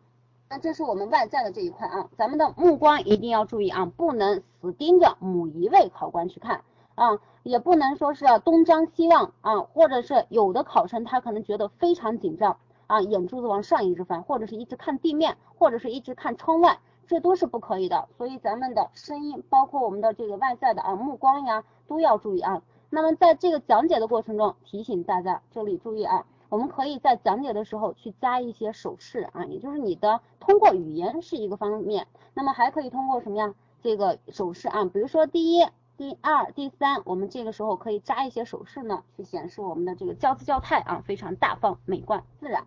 那这是我们外在的这一块啊，咱们的目光一定要注意啊，不能死盯着某一位考官去看啊，也不能说是东张西望啊，或者是有的考生他可能觉得非常紧张啊，眼珠子往上一直翻，或者是一直看地面，或者是一直看窗外。这都是不可以的，所以咱们的声音，包括我们的这个外在的啊目光呀，都要注意啊。那么在这个讲解的过程中，提醒大家这里注意啊，我们可以在讲解的时候去加一些手势啊，也就是你的通过语言是一个方面，那么还可以通过什么呀？这个手势啊，比如说第一、第二、第三，我们这个时候可以扎一些手势呢，去显示我们的这个教姿教态啊，非常大方、美观、自然。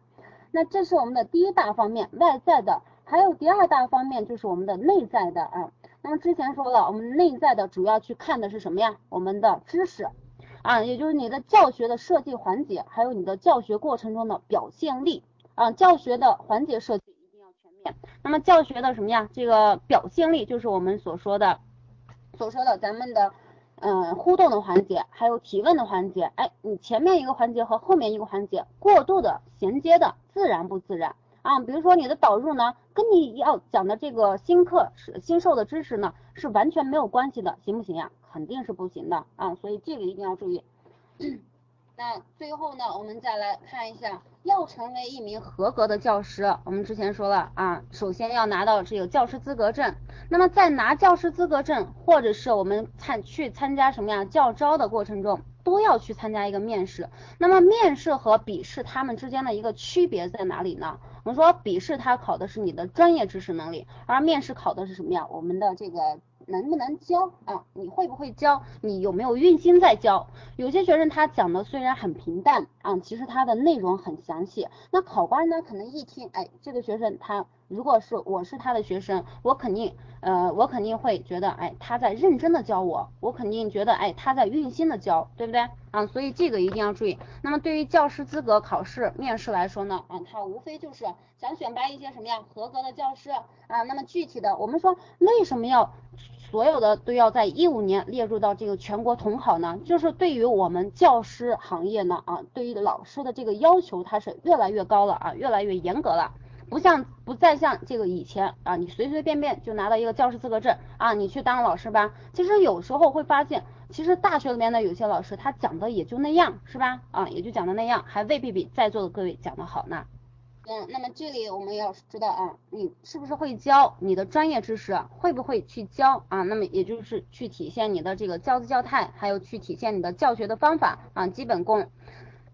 那这是我们的第一大方面，外在的。还有第二大方面就是我们的内在的啊，那么之前说了，我们内在的主要去看的是什么呀？我们的知识啊，也就是你的教学的设计环节，还有你的教学过程中的表现力啊，教学的环节设计一定要全面。那么教学的什么呀？这个表现力就是我们所说的，所说的咱们的嗯互动的环节，还有提问的环节，哎，你前面一个环节和后面一个环节过度的衔接的自然不自然？啊，比如说你的导入呢，跟你要讲的这个新课是新授的知识呢，是完全没有关系的，行不行呀？肯定是不行的啊，所以这个一定要注意。那最后呢，我们再来看一下，要成为一名合格的教师，我们之前说了啊，首先要拿到这个教师资格证。那么在拿教师资格证，或者是我们参去参加什么样教招的过程中。都要去参加一个面试，那么面试和笔试他们之间的一个区别在哪里呢？我们说笔试它考的是你的专业知识能力，而面试考的是什么呀？我们的这个。能不能教啊？你会不会教？你有没有用心在教？有些学生他讲的虽然很平淡啊，其实他的内容很详细。那考官呢，可能一听，哎，这个学生他如果是我是他的学生，我肯定呃，我肯定会觉得，哎，他在认真的教我，我肯定觉得，哎，他在用心的教，对不对？啊，所以这个一定要注意。那么对于教师资格考试面试来说呢，啊，他无非就是想选拔一些什么呀，合格的教师啊。那么具体的，我们说为什么要？所有的都要在一五年列入到这个全国统考呢，就是对于我们教师行业呢啊，对于老师的这个要求它是越来越高了啊，越来越严格了，不像不再像这个以前啊，你随随便便就拿到一个教师资格证啊，你去当老师吧。其实有时候会发现，其实大学里面的有些老师他讲的也就那样，是吧？啊，也就讲的那样，还未必比在座的各位讲的好呢。嗯，那么这里我们要知道啊，你是不是会教你的专业知识，会不会去教啊？那么也就是去体现你的这个教姿教态，还有去体现你的教学的方法啊，基本功。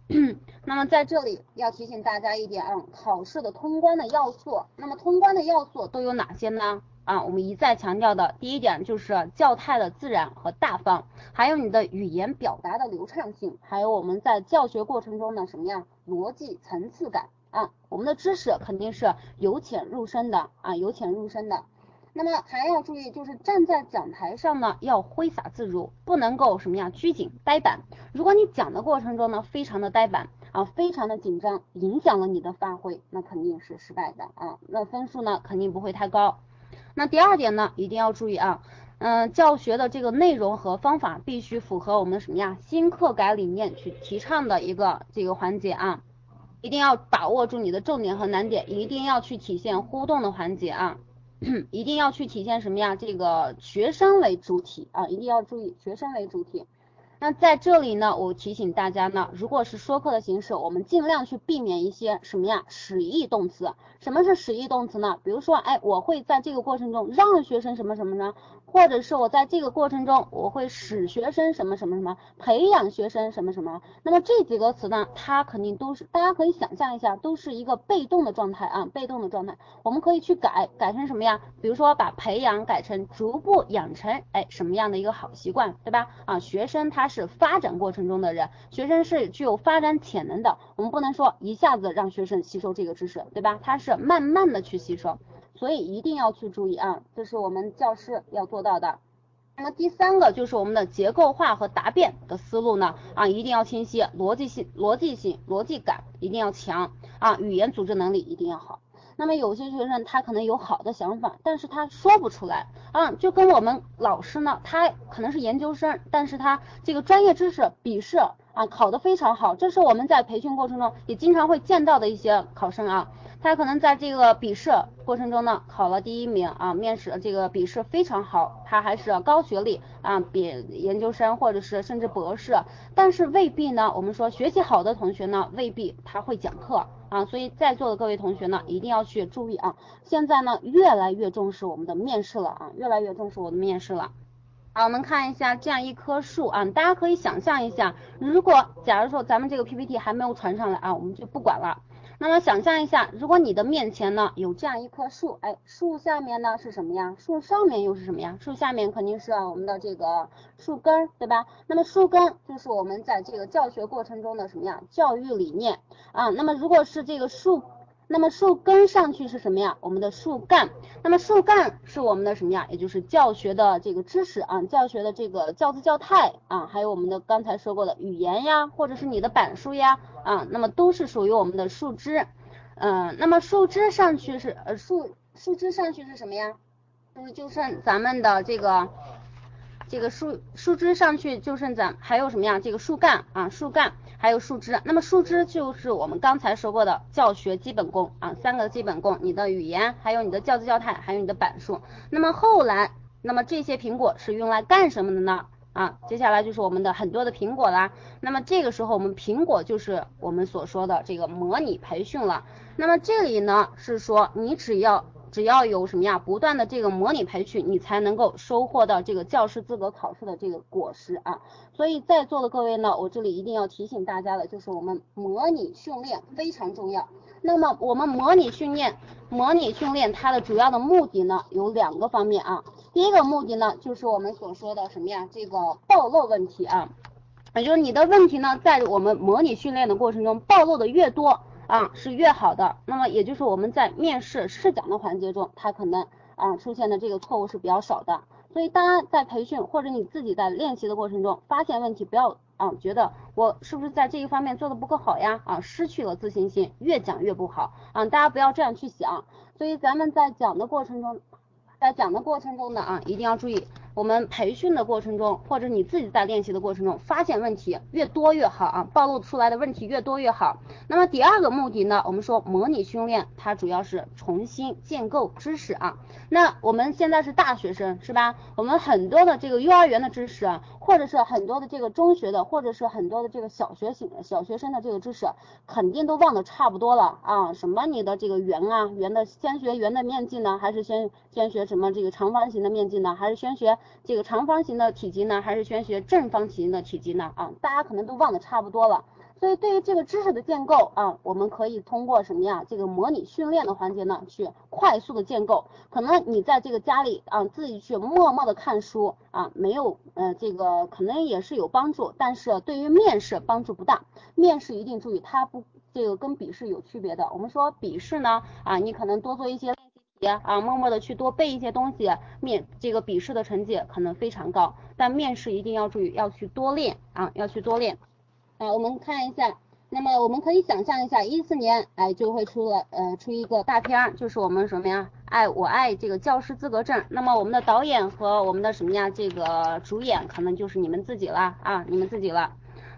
那么在这里要提醒大家一点啊，考试的通关的要素，那么通关的要素都有哪些呢？啊，我们一再强调的第一点就是教态的自然和大方，还有你的语言表达的流畅性，还有我们在教学过程中的什么呀，逻辑层次感。啊，我们的知识肯定是由浅入深的啊，由浅入深的。那么还要注意，就是站在讲台上呢，要挥洒自如，不能够什么呀拘谨呆板。如果你讲的过程中呢，非常的呆板啊，非常的紧张，影响了你的发挥，那肯定是失败的啊，那分数呢肯定不会太高。那第二点呢，一定要注意啊。嗯，教学的这个内容和方法必须符合我们什么呀？新课改理念去提倡的一个这个环节啊，一定要把握住你的重点和难点，一定要去体现互动的环节啊，一定要去体现什么呀？这个学生为主体啊，一定要注意学生为主体。那在这里呢，我提醒大家呢，如果是说课的形式，我们尽量去避免一些什么呀，使役动词。什么是使役动词呢？比如说，哎，我会在这个过程中让学生什么什么呢？或者是我在这个过程中，我会使学生什么什么什么，培养学生什么什么。那么这几个词呢，它肯定都是，大家可以想象一下，都是一个被动的状态啊，被动的状态。我们可以去改，改成什么呀？比如说把培养改成逐步养成，哎，什么样的一个好习惯，对吧？啊，学生他是发展过程中的人，学生是具有发展潜能的，我们不能说一下子让学生吸收这个知识，对吧？他是慢慢的去吸收。所以一定要去注意啊，这是我们教师要做到的。那么第三个就是我们的结构化和答辩的思路呢啊，一定要清晰，逻辑性、逻辑性、逻辑感一定要强啊，语言组织能力一定要好。那么有些学生他可能有好的想法，但是他说不出来。啊，就跟我们老师呢，他可能是研究生，但是他这个专业知识笔试啊考得非常好，这是我们在培训过程中也经常会见到的一些考生啊。他可能在这个笔试过程中呢考了第一名啊，面试这个笔试非常好，他还是高学历啊，比研究生或者是甚至博士，但是未必呢，我们说学习好的同学呢，未必他会讲课啊，所以在座的各位同学呢，一定要去注意啊，现在呢越来越重视我们的面试了啊，越来越重视我的面试了。好，我们看一下这样一棵树啊，大家可以想象一下，如果假如说咱们这个 PPT 还没有传上来啊，我们就不管了。那么想象一下，如果你的面前呢有这样一棵树，哎，树下面呢是什么呀？树上面又是什么呀？树下面肯定是我们的这个树根，对吧？那么树根就是我们在这个教学过程中的什么呀？教育理念啊。那么如果是这个树。那么树根上去是什么呀？我们的树干。那么树干是我们的什么呀？也就是教学的这个知识啊，教学的这个教资教态啊，还有我们的刚才说过的语言呀，或者是你的板书呀啊，那么都是属于我们的树枝。嗯，那么树枝上去是呃树树枝上去是什么呀？就是就剩咱们的这个。这个树树枝上去就剩咱还有什么呀？这个树干啊，树干还有树枝。那么树枝就是我们刚才说过的教学基本功啊，三个基本功，你的语言，还有你的教资教态，还有你的板书。那么后来，那么这些苹果是用来干什么的呢？啊，接下来就是我们的很多的苹果啦。那么这个时候我们苹果就是我们所说的这个模拟培训了。那么这里呢是说你只要。只要有什么呀，不断的这个模拟培训，你才能够收获到这个教师资格考试的这个果实啊。所以在座的各位呢，我这里一定要提醒大家的，就是我们模拟训练非常重要。那么我们模拟训练，模拟训练它的主要的目的呢，有两个方面啊。第一个目的呢，就是我们所说的什么呀，这个暴露问题啊，也就是你的问题呢，在我们模拟训练的过程中暴露的越多。啊，是越好的。那么也就是我们在面试试讲的环节中，它可能啊出现的这个错误是比较少的。所以大家在培训或者你自己在练习的过程中发现问题，不要啊觉得我是不是在这一方面做的不够好呀？啊，失去了自信心，越讲越不好啊。大家不要这样去想。所以咱们在讲的过程中，在讲的过程中呢啊，一定要注意。我们培训的过程中，或者你自己在练习的过程中，发现问题越多越好啊，暴露出来的问题越多越好。那么第二个目的呢，我们说模拟训练，它主要是重新建构知识啊。那我们现在是大学生是吧？我们很多的这个幼儿园的知识啊，或者是很多的这个中学的，或者是很多的这个小学型小学生的这个知识，肯定都忘得差不多了啊。什么你的这个圆啊，圆的先学圆的面积呢，还是先先学什么这个长方形的面积呢，还是先学？这个长方形的体积呢，还是先学正方形的体积呢？啊，大家可能都忘得差不多了。所以对于这个知识的建构啊，我们可以通过什么呀？这个模拟训练的环节呢，去快速的建构。可能你在这个家里啊，自己去默默的看书啊，没有呃这个可能也是有帮助，但是对于面试帮助不大。面试一定注意，它不这个跟笔试有区别的。我们说笔试呢啊，你可能多做一些。啊，默默的去多背一些东西，面这个笔试的成绩可能非常高，但面试一定要注意，要去多练啊，要去多练。啊，我们看一下那么我们可以想象一下，一四年哎就会出了呃出一个大片，就是我们什么呀？爱我爱这个教师资格证。那么我们的导演和我们的什么呀？这个主演可能就是你们自己了啊，你们自己了。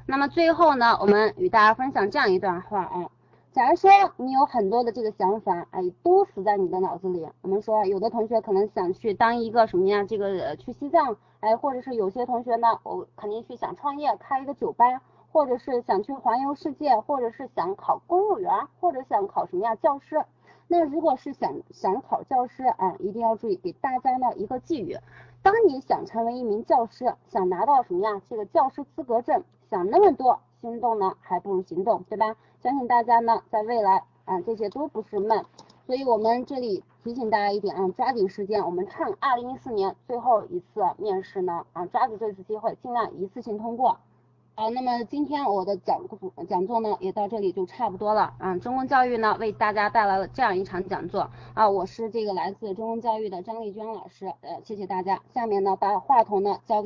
那么最后呢，我们与大家分享这样一段话啊。假如说你有很多的这个想法，哎，都死在你的脑子里。我们说有的同学可能想去当一个什么呀？这个去西藏，哎，或者是有些同学呢，我肯定去想创业，开一个酒吧，或者是想去环游世界，或者是想考公务员，或者想考什么呀？教师。那如果是想想考教师，啊，一定要注意给大家呢一个寄语。当你想成为一名教师，想拿到什么呀？这个教师资格证，想那么多。心动呢，还不如行动，对吧？相信大家呢，在未来啊，这些都不是梦。所以我们这里提醒大家一点啊，抓紧时间，我们趁二零一四年最后一次面试呢啊，抓住这次机会，尽量一次性通过。好，那么今天我的讲讲座呢，也到这里就差不多了啊。中公教育呢，为大家带来了这样一场讲座啊，我是这个来自中公教育的张丽娟老师，呃，谢谢大家。下面呢，把话筒呢交给。